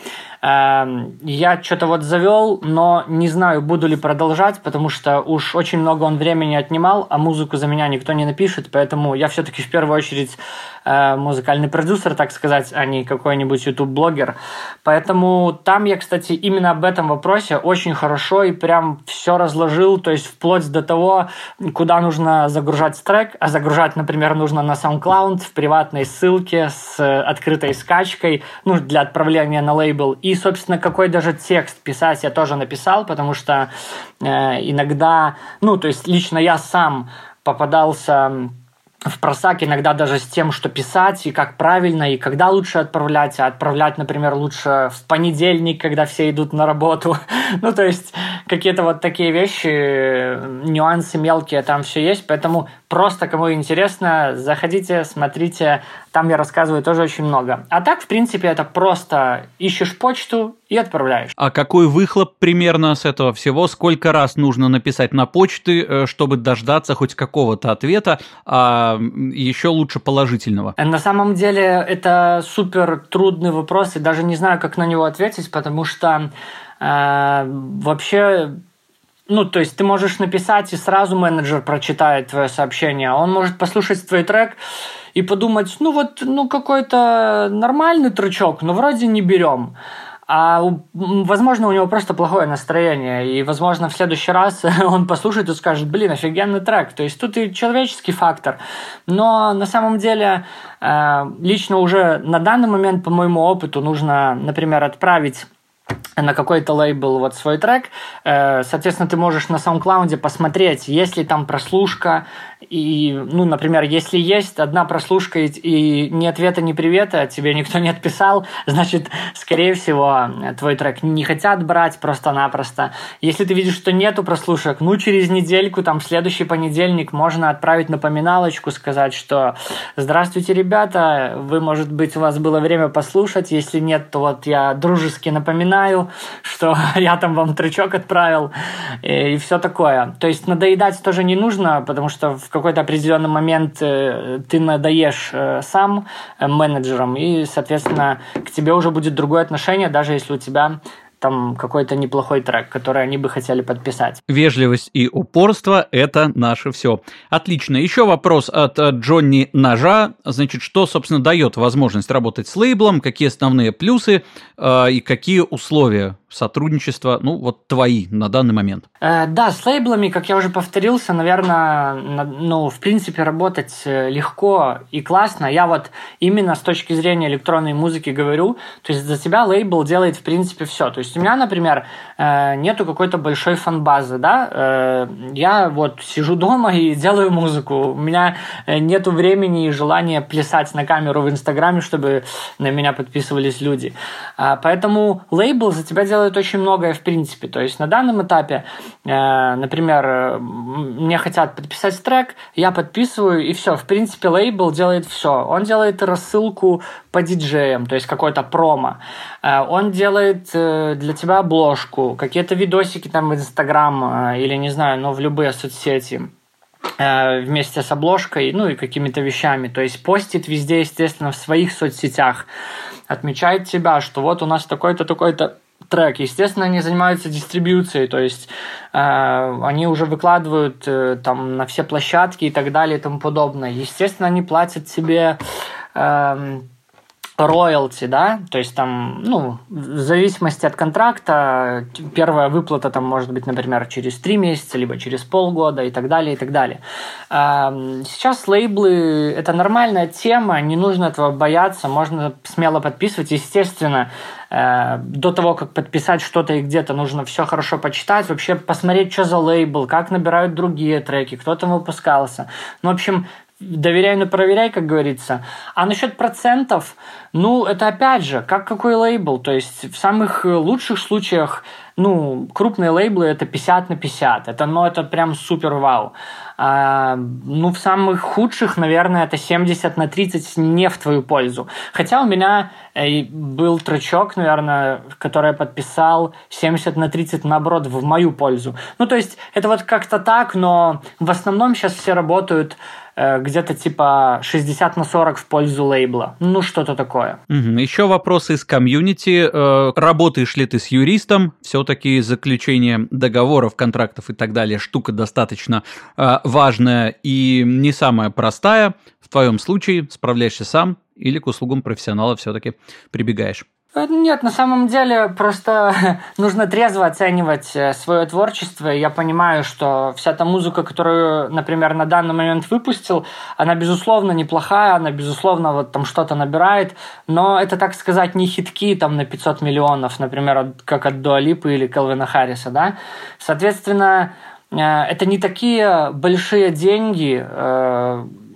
Эм, я что-то вот завел, но не знаю, буду ли продолжать, потому что уж очень много он времени отнимал, а музыку за меня никто не напишет, поэтому я все-таки в первую очередь э, музыкальный продюсер, так сказать, а не какой-нибудь YouTube-блогер. Поэтому там я, кстати, именно об этом вопросе очень хорошо и прям все разложил, то есть вплоть до того, куда нужно загружать трек, а загружать, например, нужно на SoundCloud в приватной ссылке с открытой скачкой, ну, для отправления на лейбл, и собственно, какой даже текст писать я тоже написал, потому что э, иногда, ну, то есть лично я сам попадался в просак иногда даже с тем, что писать, и как правильно, и когда лучше отправлять. А отправлять, например, лучше в понедельник, когда все идут на работу. *laughs* ну, то есть, какие-то вот такие вещи, нюансы мелкие там все есть. Поэтому просто, кому интересно, заходите, смотрите. Там я рассказываю тоже очень много. А так, в принципе, это просто ищешь почту и отправляешь. А какой выхлоп примерно с этого всего? Сколько раз нужно написать на почты, э, чтобы дождаться хоть какого-то ответа, а еще лучше положительного? На самом деле это супер трудный вопрос, и даже не знаю, как на него ответить, потому что э, вообще ну, то есть ты можешь написать, и сразу менеджер прочитает твое сообщение. Он может послушать твой трек и подумать, ну вот, ну какой-то нормальный трючок, но вроде не берем. А возможно, у него просто плохое настроение, и, возможно, в следующий раз *laughs* он послушает и скажет, блин, офигенный трек. То есть тут и человеческий фактор. Но на самом деле, э, лично уже на данный момент, по моему опыту, нужно, например, отправить на какой-то лейбл вот свой трек. Э, соответственно, ты можешь на SoundCloud посмотреть, есть ли там прослушка, и, ну, например, если есть одна прослушка и ни ответа, ни привета, тебе никто не отписал, значит, скорее всего, твой трек не хотят брать просто-напросто. Если ты видишь, что нету прослушек, ну, через недельку, там, следующий понедельник можно отправить напоминалочку, сказать, что «Здравствуйте, ребята, вы, может быть, у вас было время послушать, если нет, то вот я дружески напоминаю, что *laughs* я там вам тречок отправил» и все такое. То есть надоедать тоже не нужно, потому что в какой-то определенный момент э, ты надоешь э, сам э, менеджером, и, соответственно, к тебе уже будет другое отношение, даже если у тебя там какой-то неплохой трек, который они бы хотели подписать. Вежливость и упорство – это наше все. Отлично. Еще вопрос от Джонни Ножа. Значит, что, собственно, дает возможность работать с лейблом, какие основные плюсы э, и какие условия сотрудничества, ну, вот твои на данный момент? Э, да, с лейблами, как я уже повторился, наверное, ну, в принципе, работать э, легко и классно. Я вот именно с точки зрения электронной музыки говорю, то есть за тебя лейбл делает, в принципе, все. То есть у меня, например, э, нету какой-то большой фан-базы, да, э, я вот сижу дома и делаю музыку, у меня э, нету времени и желания плясать на камеру в Инстаграме, чтобы на меня подписывались люди. А, поэтому лейбл за тебя делает делают очень многое в принципе. То есть на данном этапе, э, например, мне хотят подписать трек, я подписываю, и все. В принципе, лейбл делает все. Он делает рассылку по диджеям, то есть какой-то промо. Э, он делает э, для тебя обложку, какие-то видосики там в Инстаграм э, или, не знаю, ну, в любые соцсети э, вместе с обложкой, ну и какими-то вещами. То есть постит везде, естественно, в своих соцсетях. Отмечает тебя, что вот у нас такой-то, такой-то трек. Естественно, они занимаются дистрибьюцией, то есть э, они уже выкладывают э, там на все площадки и так далее и тому подобное. Естественно, они платят себе э, роялти, да, то есть там, ну, в зависимости от контракта, первая выплата там может быть, например, через три месяца, либо через полгода и так далее, и так далее. Сейчас лейблы – это нормальная тема, не нужно этого бояться, можно смело подписывать. Естественно, э, до того, как подписать что-то и где-то, нужно все хорошо почитать, вообще посмотреть, что за лейбл, как набирают другие треки, кто там выпускался. Ну, в общем, доверяй, но проверяй, как говорится. А насчет процентов, ну, это опять же, как какой лейбл. То есть в самых лучших случаях, ну, крупные лейблы это 50 на 50. Это, ну, это прям супер вау. А, ну, в самых худших, наверное, это 70 на 30 не в твою пользу. Хотя у меня э, был тречок, наверное, который я подписал 70 на 30, наоборот, в мою пользу. Ну, то есть это вот как-то так, но в основном сейчас все работают где-то типа 60 на 40 в пользу лейбла. Ну, что-то такое. Угу. Еще вопросы из комьюнити. Э, работаешь ли ты с юристом? Все-таки заключение договоров, контрактов и так далее штука достаточно э, важная и не самая простая. В твоем случае справляешься сам или к услугам профессионала все-таки прибегаешь? Э, нет, на самом деле просто *laughs* нужно трезво оценивать э, свое творчество. Я понимаю, что вся та музыка, которую, например, на данный момент выпустил, она, безусловно, неплохая, она, безусловно, вот там что-то набирает, но это, так сказать, не хитки там на 500 миллионов, например, как от Дуалипы или Келвина Харриса, да. Соответственно, э, это не такие большие деньги,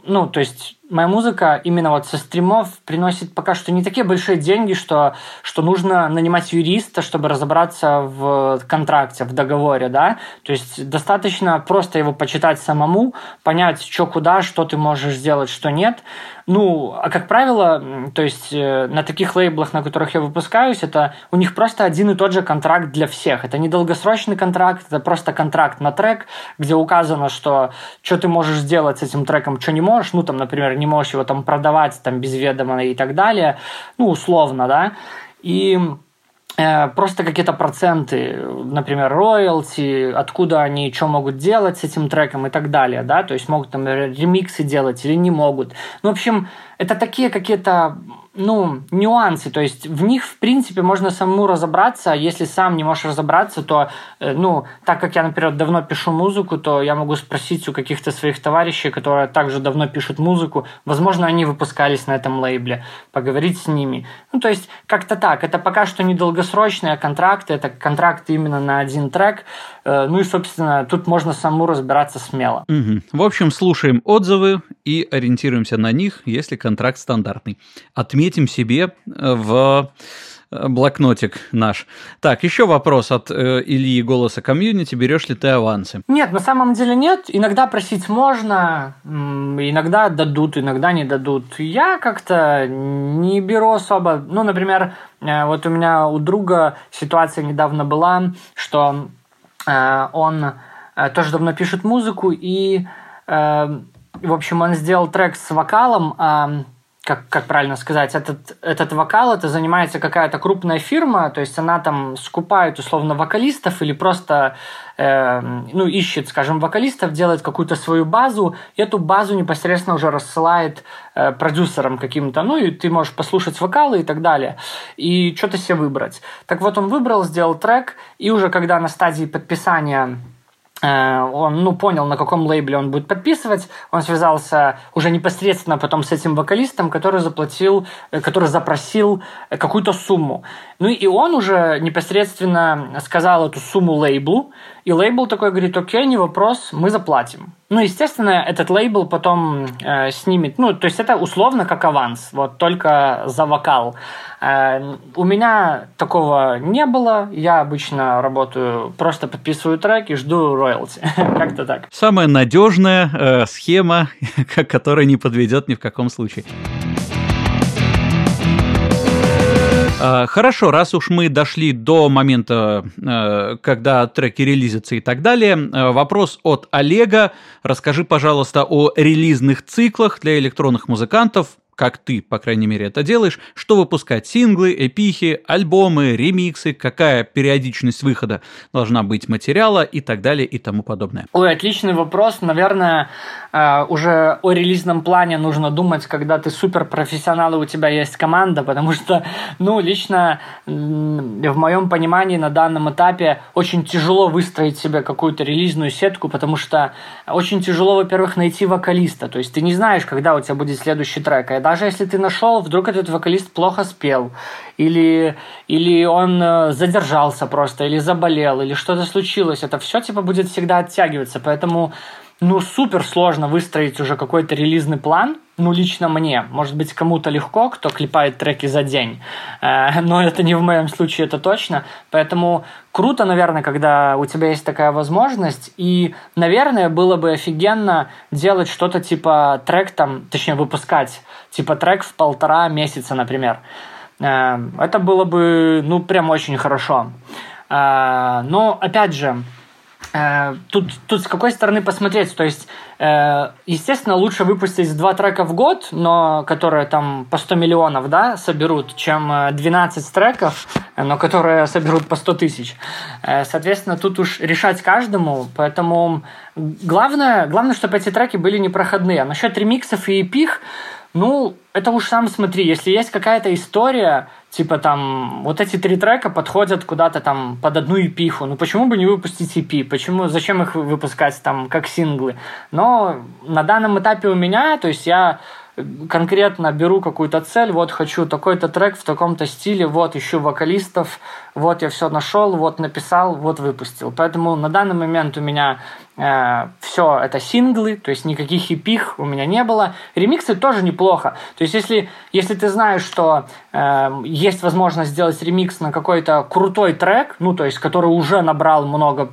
ну, то есть моя музыка именно вот со стримов приносит пока что не такие большие деньги, что, что нужно нанимать юриста, чтобы разобраться в контракте, в договоре, да. То есть достаточно просто его почитать самому, понять, что куда, что ты можешь сделать, что нет. Ну, а как правило, то есть э, на таких лейблах, на которых я выпускаюсь, это у них просто один и тот же контракт для всех. Это не долгосрочный контракт, это просто контракт на трек, где указано, что что ты можешь сделать с этим треком, что не можешь. Ну, там, например, не можешь его там продавать там без ведома и так далее. Ну, условно, да. И Э, просто какие-то проценты, например, роялти, откуда они что могут делать с этим треком и так далее, да, то есть могут там ремиксы делать или не могут. Ну, в общем, это такие какие-то ну, нюансы, то есть в них, в принципе, можно самому разобраться, а если сам не можешь разобраться, то, э, ну, так как я, например, давно пишу музыку, то я могу спросить у каких-то своих товарищей, которые также давно пишут музыку, возможно, они выпускались на этом лейбле, поговорить с ними. Ну, то есть как-то так, это пока что недолгосрочные контракты, это контракты именно на один трек, ну и, собственно, тут можно самому разбираться смело. Угу. В общем, слушаем отзывы и ориентируемся на них, если контракт стандартный. Отметим себе э, в э, блокнотик наш. Так, еще вопрос от э, Ильи Голоса комьюнити. Берешь ли ты авансы? Нет, на самом деле нет. Иногда просить можно, иногда дадут, иногда не дадут. Я как-то не беру особо. Ну, например, э, вот у меня у друга ситуация недавно была, что э, он э, тоже давно пишет музыку, и, э, в общем, он сделал трек с вокалом, э, как, как правильно сказать, этот, этот вокал, это занимается какая-то крупная фирма, то есть она там скупает условно вокалистов или просто э, ну, ищет, скажем, вокалистов, делает какую-то свою базу, и эту базу непосредственно уже рассылает э, продюсерам каким-то, ну и ты можешь послушать вокалы и так далее, и что-то себе выбрать. Так вот он выбрал, сделал трек, и уже когда на стадии подписания он ну, понял, на каком лейбле он будет подписывать. Он связался уже непосредственно потом с этим вокалистом, который заплатил, э, который запросил какую-то сумму. Ну и он уже непосредственно сказал эту сумму лейблу, и лейбл такой говорит, окей, не вопрос, мы заплатим. Ну, естественно, этот лейбл потом э, снимет, ну, то есть это условно как аванс, вот только за вокал. Э, у меня такого не было, я обычно работаю, просто подписываю трек и жду роялти, *laughs* как-то так. Самая надежная э, схема, *laughs* которая не подведет ни в каком случае. А, хорошо, раз уж мы дошли до момента, э, когда треки релизятся и так далее, э, вопрос от Олега. Расскажи, пожалуйста, о релизных циклах для электронных музыкантов как ты, по крайней мере, это делаешь, что выпускать синглы, эпихи, альбомы, ремиксы, какая периодичность выхода должна быть материала и так далее и тому подобное. Ой, отличный вопрос. Наверное, э, уже о релизном плане нужно думать, когда ты суперпрофессионал и у тебя есть команда, потому что, ну, лично в моем понимании на данном этапе очень тяжело выстроить себе какую-то релизную сетку, потому что очень тяжело, во-первых, найти вокалиста. То есть ты не знаешь, когда у тебя будет следующий трек. А даже если ты нашел, вдруг этот вокалист плохо спел, или, или он э, задержался просто, или заболел, или что-то случилось, это все типа будет всегда оттягиваться. Поэтому ну, супер сложно выстроить уже какой-то релизный план, ну, лично мне. Может быть, кому-то легко, кто клепает треки за день, э, но это не в моем случае, это точно. Поэтому круто, наверное, когда у тебя есть такая возможность, и, наверное, было бы офигенно делать что-то типа трек там, точнее, выпускать, типа трек в полтора месяца, например. Э, это было бы, ну, прям очень хорошо. Э, но, опять же, тут, тут с какой стороны посмотреть, то есть, э, естественно, лучше выпустить два трека в год, но которые там по 100 миллионов, да, соберут, чем 12 э, треков, но которые соберут по 100 тысяч. Соответственно, тут уж решать каждому, поэтому главное, главное, чтобы эти треки были непроходные. А насчет ремиксов и эпих, ну, это уж сам смотри, если есть какая-то история, типа там, вот эти три трека подходят куда-то там под одну эпиху, ну почему бы не выпустить EP, почему, зачем их выпускать там как синглы? Но на данном этапе у меня, то есть я конкретно беру какую-то цель, вот хочу такой-то трек в таком-то стиле, вот ищу вокалистов, вот я все нашел, вот написал, вот выпустил. Поэтому на данный момент у меня э, все это синглы, то есть никаких эпих у меня не было. Ремиксы тоже неплохо. То есть если, если ты знаешь, что э, есть возможность сделать ремикс на какой-то крутой трек, ну то есть который уже набрал много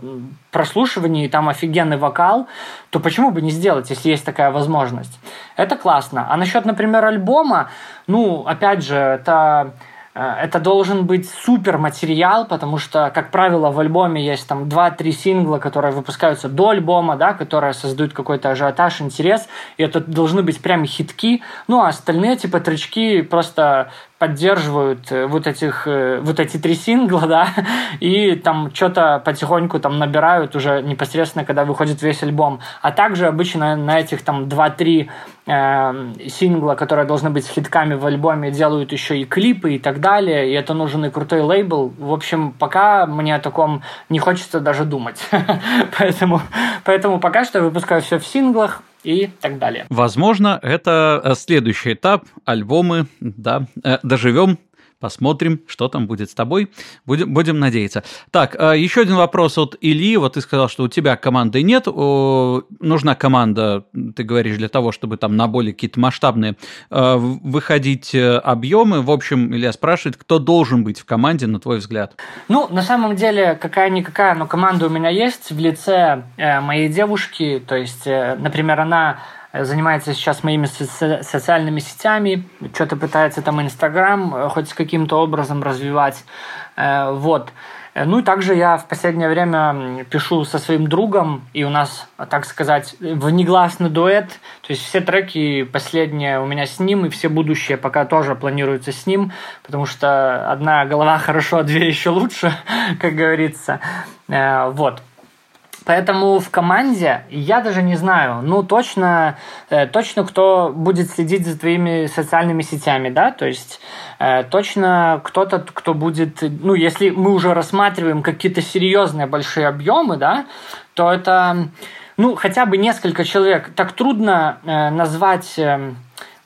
прослушиваний, и там офигенный вокал, то почему бы не сделать, если есть такая возможность? Это классно. А насчет, например, альбома, ну, опять же, это это должен быть супер материал, потому что, как правило, в альбоме есть там 2-3 сингла, которые выпускаются до альбома, да, которые создают какой-то ажиотаж, интерес, и это должны быть прям хитки, ну, а остальные, типа, тречки просто поддерживают э, вот этих э, вот эти три сингла, *laughs* да, и там что-то потихоньку там набирают уже непосредственно, когда выходит весь альбом. А также обычно на этих там 2-3 э, сингла, которые должны быть хитками в альбоме, делают еще и клипы и так далее, и это нужен и крутой лейбл. В общем, пока мне о таком не хочется даже думать. *laughs* поэтому, поэтому пока что выпускаю все в синглах, и так далее. Возможно, это э, следующий этап, альбомы, да, э, доживем Посмотрим, что там будет с тобой. Будем, будем надеяться. Так, э, еще один вопрос от Ильи. Вот ты сказал, что у тебя команды нет. Нужна команда, ты говоришь, для того, чтобы там на более какие-то масштабные выходить объемы. В общем, Илья спрашивает, кто должен быть в команде, на твой взгляд? Ну, на самом деле, какая-никакая, но команда у меня есть в лице моей девушки. То есть, например, она занимается сейчас моими соци- социальными сетями, что-то пытается там Инстаграм э, хоть с каким-то образом развивать. Э, вот. Ну и также я в последнее время пишу со своим другом, и у нас, так сказать, внегласный дуэт. То есть все треки последние у меня с ним, и все будущие пока тоже планируются с ним, потому что одна голова *laughs* хорошо, а две еще лучше, *laughs* как говорится. Э, вот. Поэтому в команде я даже не знаю, ну точно, э, точно кто будет следить за твоими социальными сетями, да, то есть э, точно кто-то, кто будет, ну если мы уже рассматриваем какие-то серьезные большие объемы, да, то это, ну хотя бы несколько человек. Так трудно э, назвать э,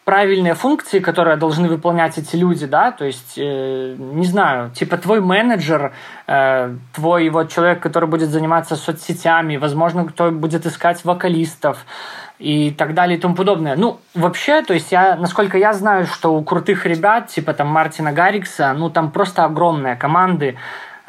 правильные функции, которые должны выполнять эти люди, да, то есть, э, не знаю, типа твой менеджер, э, твой вот человек, который будет заниматься соцсетями, возможно, кто будет искать вокалистов и так далее и тому подобное. Ну, вообще, то есть я, насколько я знаю, что у крутых ребят, типа там Мартина Гаррикса, ну, там просто огромные команды,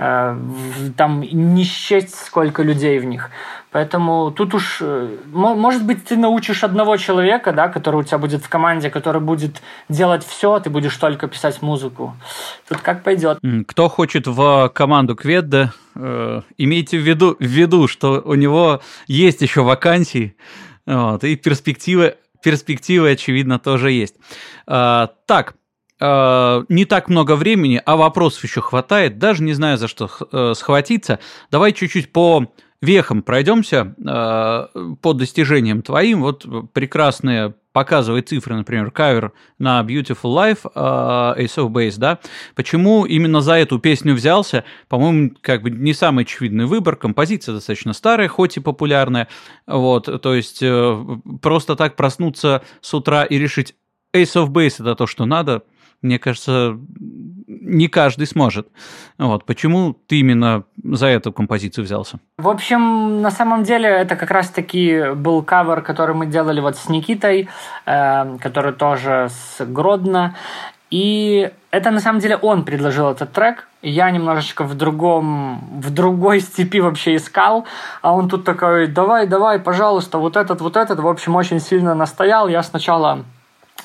там не счесть сколько людей в них. Поэтому тут уж, э, может быть, ты научишь одного человека, да, который у тебя будет в команде, который будет делать все, а ты будешь только писать музыку. Тут как пойдет. Кто хочет в команду Кведда, э, имейте в виду, в виду, что у него есть еще вакансии, вот, и перспективы, перспективы, очевидно, тоже есть. Э, так, э, не так много времени, а вопросов еще хватает, даже не знаю, за что э, схватиться. Давай чуть-чуть по вехом пройдемся э, по достижениям твоим. Вот прекрасные показывает цифры, например, кавер на Beautiful Life э, Ace of Base, да, почему именно за эту песню взялся, по-моему, как бы не самый очевидный выбор, композиция достаточно старая, хоть и популярная, вот, то есть э, просто так проснуться с утра и решить Ace of Base это то, что надо, мне кажется, не каждый сможет. Вот. Почему ты именно за эту композицию взялся? В общем, на самом деле, это как раз-таки был кавер, который мы делали вот с Никитой, э, который тоже с Гродно. И это на самом деле он предложил этот трек. Я немножечко в другом, в другой степи вообще искал, а он тут такой, давай, давай, пожалуйста, вот этот, вот этот. В общем, очень сильно настоял. Я сначала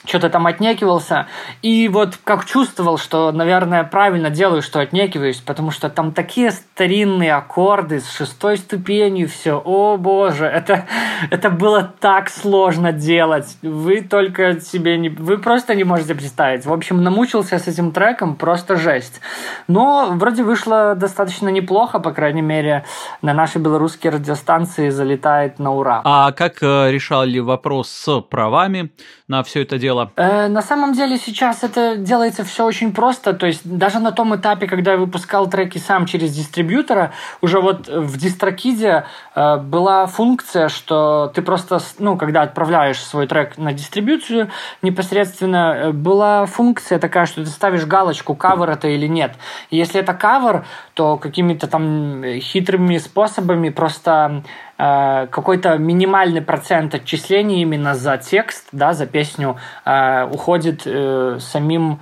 что-то там отнекивался. И вот как чувствовал, что, наверное, правильно делаю, что отнекиваюсь, потому что там такие старинные аккорды с шестой ступенью, все, о боже, это, это было так сложно делать. Вы только себе не... Вы просто не можете представить. В общем, намучился с этим треком, просто жесть. Но вроде вышло достаточно неплохо, по крайней мере, на нашей белорусской радиостанции залетает на ура. А как э, решали вопрос с правами на все это дело? Э, на самом деле сейчас это делается все очень просто. То есть даже на том этапе, когда я выпускал треки сам через дистрибьютора, уже вот в дистрокиде э, была функция, что ты просто, ну, когда отправляешь свой трек на дистрибьюцию, непосредственно э, была функция такая, что ты ставишь галочку, кавер это или нет. Если это кавер, то какими-то там хитрыми способами просто какой-то минимальный процент отчислений именно за текст, да, за песню э, уходит э, самим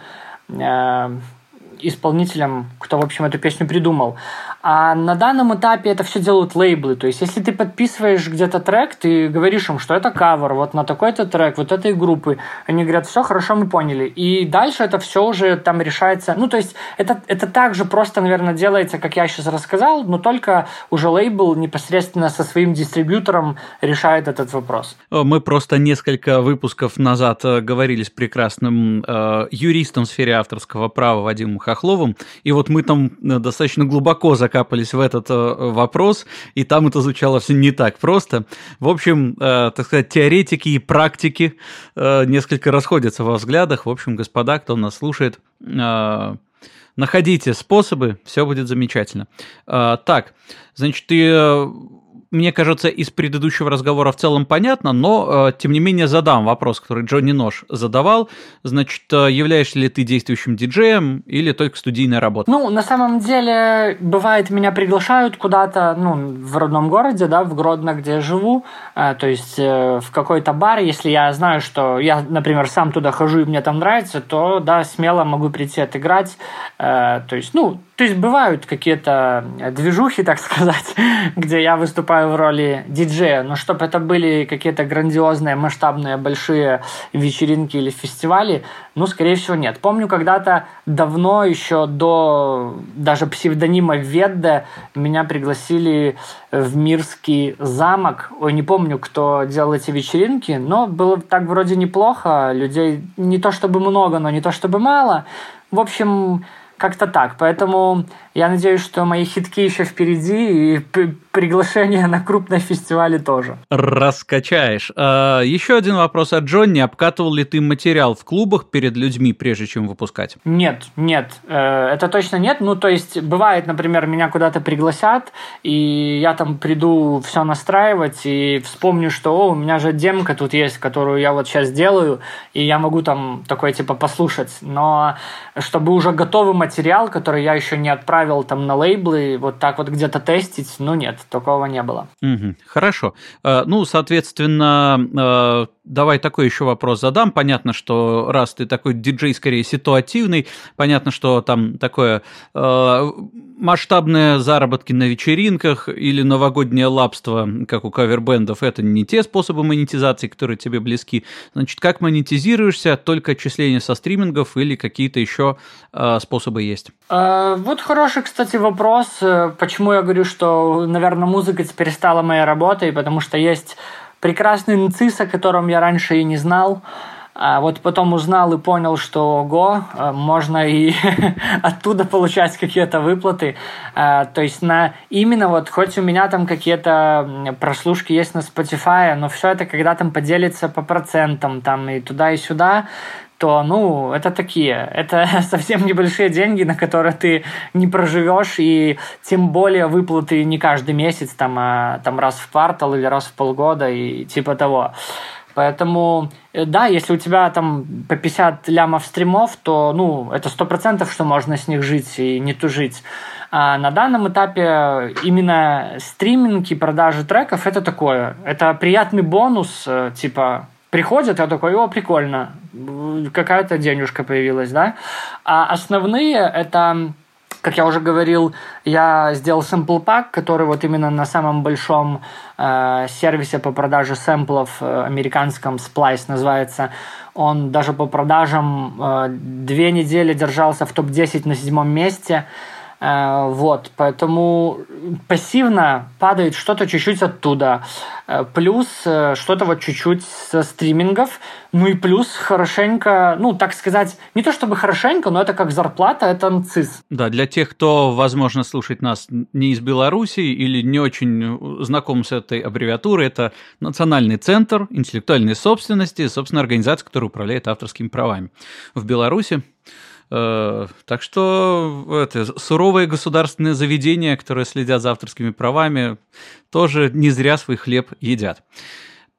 исполнителем, кто, в общем, эту песню придумал. А на данном этапе это все делают лейблы. То есть, если ты подписываешь где-то трек, ты говоришь им, что это кавер, вот на такой-то трек, вот этой группы. Они говорят, все, хорошо, мы поняли. И дальше это все уже там решается. Ну, то есть, это, это также просто, наверное, делается, как я сейчас рассказал, но только уже лейбл непосредственно со своим дистрибьютором решает этот вопрос. Мы просто несколько выпусков назад э, говорили с прекрасным э, юристом в сфере авторского права Вадимом Хохловым, и вот мы там э, достаточно глубоко закапались в этот э, вопрос, и там это звучало все не так просто. В общем, э, так сказать, теоретики и практики э, несколько расходятся во взглядах. В общем, господа, кто нас слушает, находите способы, все будет замечательно. Так, значит, ты мне кажется, из предыдущего разговора в целом понятно, но, э, тем не менее, задам вопрос, который Джонни Нож задавал. Значит, э, являешься ли ты действующим диджеем или только студийная работа? Ну, на самом деле, бывает, меня приглашают куда-то, ну, в родном городе, да, в Гродно, где я живу, э, то есть в какой-то бар, если я знаю, что я, например, сам туда хожу и мне там нравится, то, да, смело могу прийти отыграть, то есть, ну, то есть бывают какие-то движухи, так сказать, *laughs* где я выступаю в роли диджея, но чтобы это были какие-то грандиозные, масштабные, большие вечеринки или фестивали, ну, скорее всего, нет. Помню, когда-то давно, еще до даже псевдонима Ведда, меня пригласили в Мирский замок. Ой, не помню, кто делал эти вечеринки, но было так вроде неплохо. Людей не то чтобы много, но не то чтобы мало. В общем, как-то так. Поэтому я надеюсь, что мои хитки еще впереди, и приглашение на крупные фестивали тоже. Раскачаешь. А, еще один вопрос от Джонни. Обкатывал ли ты материал в клубах перед людьми, прежде чем выпускать? Нет, нет. Э, это точно нет. Ну, то есть, бывает, например, меня куда-то пригласят, и я там приду все настраивать, и вспомню, что О, у меня же демка тут есть, которую я вот сейчас делаю, и я могу там такой, типа, послушать. Но чтобы уже готовый материал, который я еще не отправил отправил там на лейблы, вот так вот где-то тестить, ну нет, такого не было. Угу, хорошо. Э, ну, соответственно, э, давай такой еще вопрос задам. Понятно, что раз ты такой диджей скорее ситуативный, понятно, что там такое э, масштабные заработки на вечеринках или новогоднее лапство, как у кавербендов, это не те способы монетизации, которые тебе близки. Значит, как монетизируешься? Только отчисления со стримингов или какие-то еще э, способы есть? Э, вот хороший, кстати, вопрос. Э, почему я говорю, что, наверное, музыка теперь стала моей работой, потому что есть прекрасный нцис, о котором я раньше и не знал. А вот потом узнал и понял, что ого, э, можно и *laughs* оттуда получать какие-то выплаты. А, то есть на именно вот, хоть у меня там какие-то прослушки есть на Spotify, но все это когда там поделится по процентам там и туда и сюда, то, ну, это такие, это *laughs* совсем небольшие деньги, на которые ты не проживешь, и тем более выплаты не каждый месяц, там, а, там раз в квартал или раз в полгода и типа того. Поэтому, э, да, если у тебя там по 50 лямов стримов, то, ну, это сто процентов, что можно с них жить и не тужить. А на данном этапе именно стриминг и продажи треков это такое. Это приятный бонус, э, типа, приходят, я такой, о, прикольно, какая-то денежка появилась, да. А основные это как я уже говорил, я сделал сэмпл пак, который вот именно на самом большом э, сервисе по продаже сэмплов э, американском Splice называется. Он даже по продажам э, две недели держался в топ-10 на седьмом месте. Вот, поэтому пассивно падает что-то чуть-чуть оттуда. Э, плюс э, что-то вот чуть-чуть со стримингов. Ну и плюс хорошенько, ну, так сказать, не то чтобы хорошенько, но это как зарплата, это НЦИС. Да, для тех, кто, возможно, слушает нас не из Беларуси или не очень знаком с этой аббревиатурой, это Национальный центр интеллектуальной собственности, собственно, организация, которая управляет авторскими правами в Беларуси. Э, так что это, суровые государственные заведения, которые следят за авторскими правами, тоже не зря свой хлеб едят.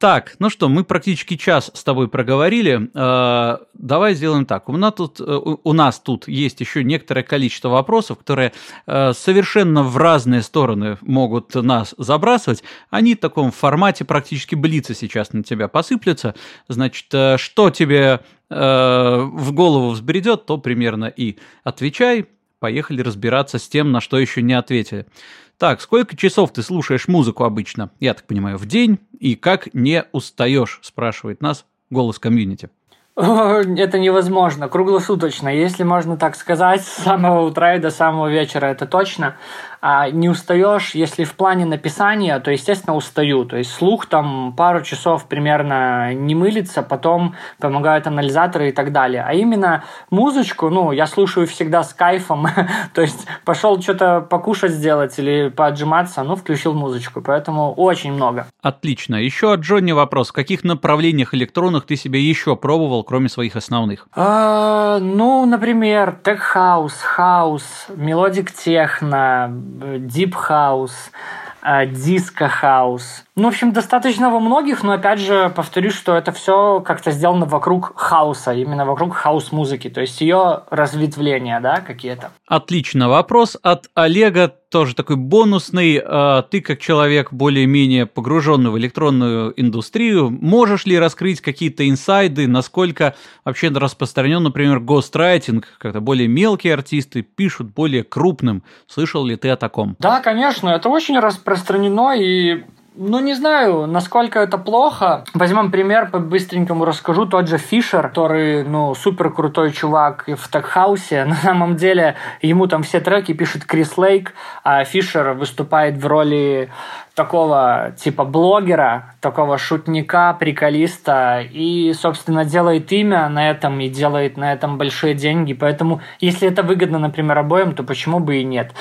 Так, ну что, мы практически час с тобой проговорили. Э, давай сделаем так. У нас, тут, э, у нас тут есть еще некоторое количество вопросов, которые совершенно в разные стороны могут нас забрасывать. Они в таком формате практически блица сейчас на тебя посыплются. Значит, что тебе Э, в голову взбредет, то примерно и отвечай. Поехали разбираться с тем, на что еще не ответили. Так, сколько часов ты слушаешь музыку обычно? Я так понимаю, в день? И как не устаешь, спрашивает нас голос комьюнити. *laughs* Это невозможно, круглосуточно, если можно так сказать, с самого утра и до самого вечера, это точно а не устаешь, если в плане написания, то, естественно, устаю. То есть слух там пару часов примерно не мылится, потом помогают анализаторы и так далее. А именно музычку, ну, я слушаю всегда с кайфом. *laughs* то есть пошел что-то покушать сделать или поотжиматься, ну, включил музычку. Поэтому очень много. Отлично. Еще от Джонни вопрос. В каких направлениях электронных ты себе еще пробовал, кроме своих основных? А, ну, например, tech house, хаус, melodic techno, Deep House, Disco House. Ну, в общем, достаточно во многих, но опять же повторюсь, что это все как-то сделано вокруг хаоса, именно вокруг хаос-музыки, то есть ее разветвления, да, какие-то. Отлично. Вопрос от Олега, тоже такой бонусный. А, ты, как человек более-менее погруженный в электронную индустрию, можешь ли раскрыть какие-то инсайды, насколько вообще распространен, например, гострайтинг, как-то более мелкие артисты пишут более крупным. Слышал ли ты о таком? Да, конечно, это очень распространено, и ну, не знаю, насколько это плохо. Возьмем пример, по-быстренькому расскажу. Тот же Фишер, который, ну, супер крутой чувак в Теххаусе. *laughs* На самом деле, ему там все треки пишет Крис Лейк, а Фишер выступает в роли такого типа блогера, такого шутника, приколиста, и, собственно, делает имя на этом и делает на этом большие деньги. Поэтому, если это выгодно, например, обоим, то почему бы и нет?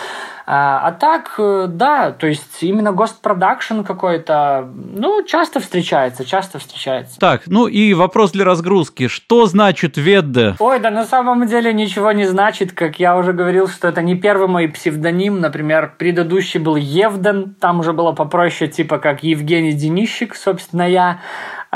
А, а так, э, да, то есть именно гостпродакшн какой-то, ну, часто встречается, часто встречается. Так, ну и вопрос для разгрузки. Что значит Ведде? Ой, да на самом деле ничего не значит. Как я уже говорил, что это не первый мой псевдоним. Например, предыдущий был Евден, там уже было попроще, типа как Евгений Денищик, собственно, я.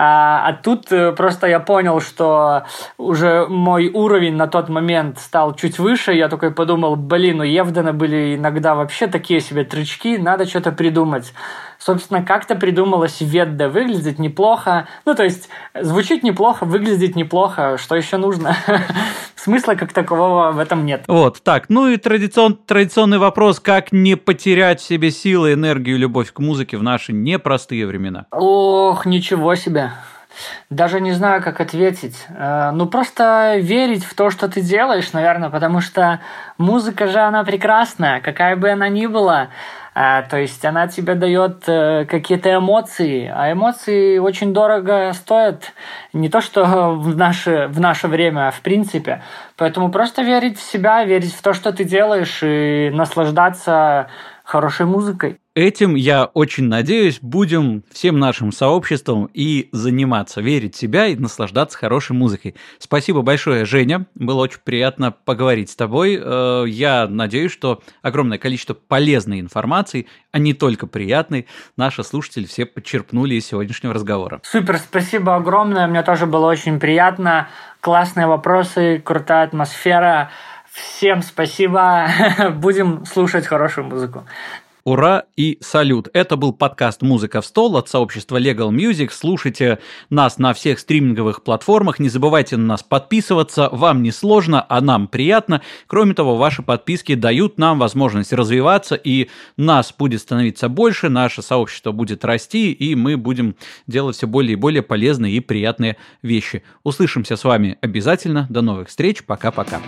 А, а тут э, просто я понял, что уже мой уровень на тот момент стал чуть выше. Я такой подумал, блин, у Евдена были иногда вообще такие себе трючки, надо что-то придумать. Собственно, как-то придумалось Ведда. Выглядит неплохо. Ну, то есть, звучит неплохо, выглядит неплохо. Что еще нужно? *laughs* Смысла как такового в этом нет. Вот, так. Ну и традицион, традиционный вопрос, как не потерять в себе силы, энергию, любовь к музыке в наши непростые времена? Ох, ничего себе. Даже не знаю, как ответить. Э, ну, просто верить в то, что ты делаешь, наверное, потому что музыка же, она прекрасная, какая бы она ни была. А, то есть она тебе дает э, какие-то эмоции, а эмоции очень дорого стоят. Не то, что в наше, в наше время, а в принципе. Поэтому просто верить в себя, верить в то, что ты делаешь, и наслаждаться хорошей музыкой. Этим, я очень надеюсь, будем всем нашим сообществом и заниматься, верить в себя и наслаждаться хорошей музыкой. Спасибо большое, Женя. Было очень приятно поговорить с тобой. Э, я надеюсь, что огромное количество полезной информации, а не только приятной, наши слушатели все подчерпнули из сегодняшнего разговора. Супер, спасибо огромное. Мне тоже было очень приятно. Классные вопросы, крутая атмосфера. Всем спасибо. *laughs* Будем слушать хорошую музыку. Ура и салют! Это был подкаст «Музыка в стол» от сообщества Legal Music. Слушайте нас на всех стриминговых платформах. Не забывайте на нас подписываться. Вам не сложно, а нам приятно. Кроме того, ваши подписки дают нам возможность развиваться, и нас будет становиться больше, наше сообщество будет расти, и мы будем делать все более и более полезные и приятные вещи. Услышимся с вами обязательно. До новых встреч. Пока-пока.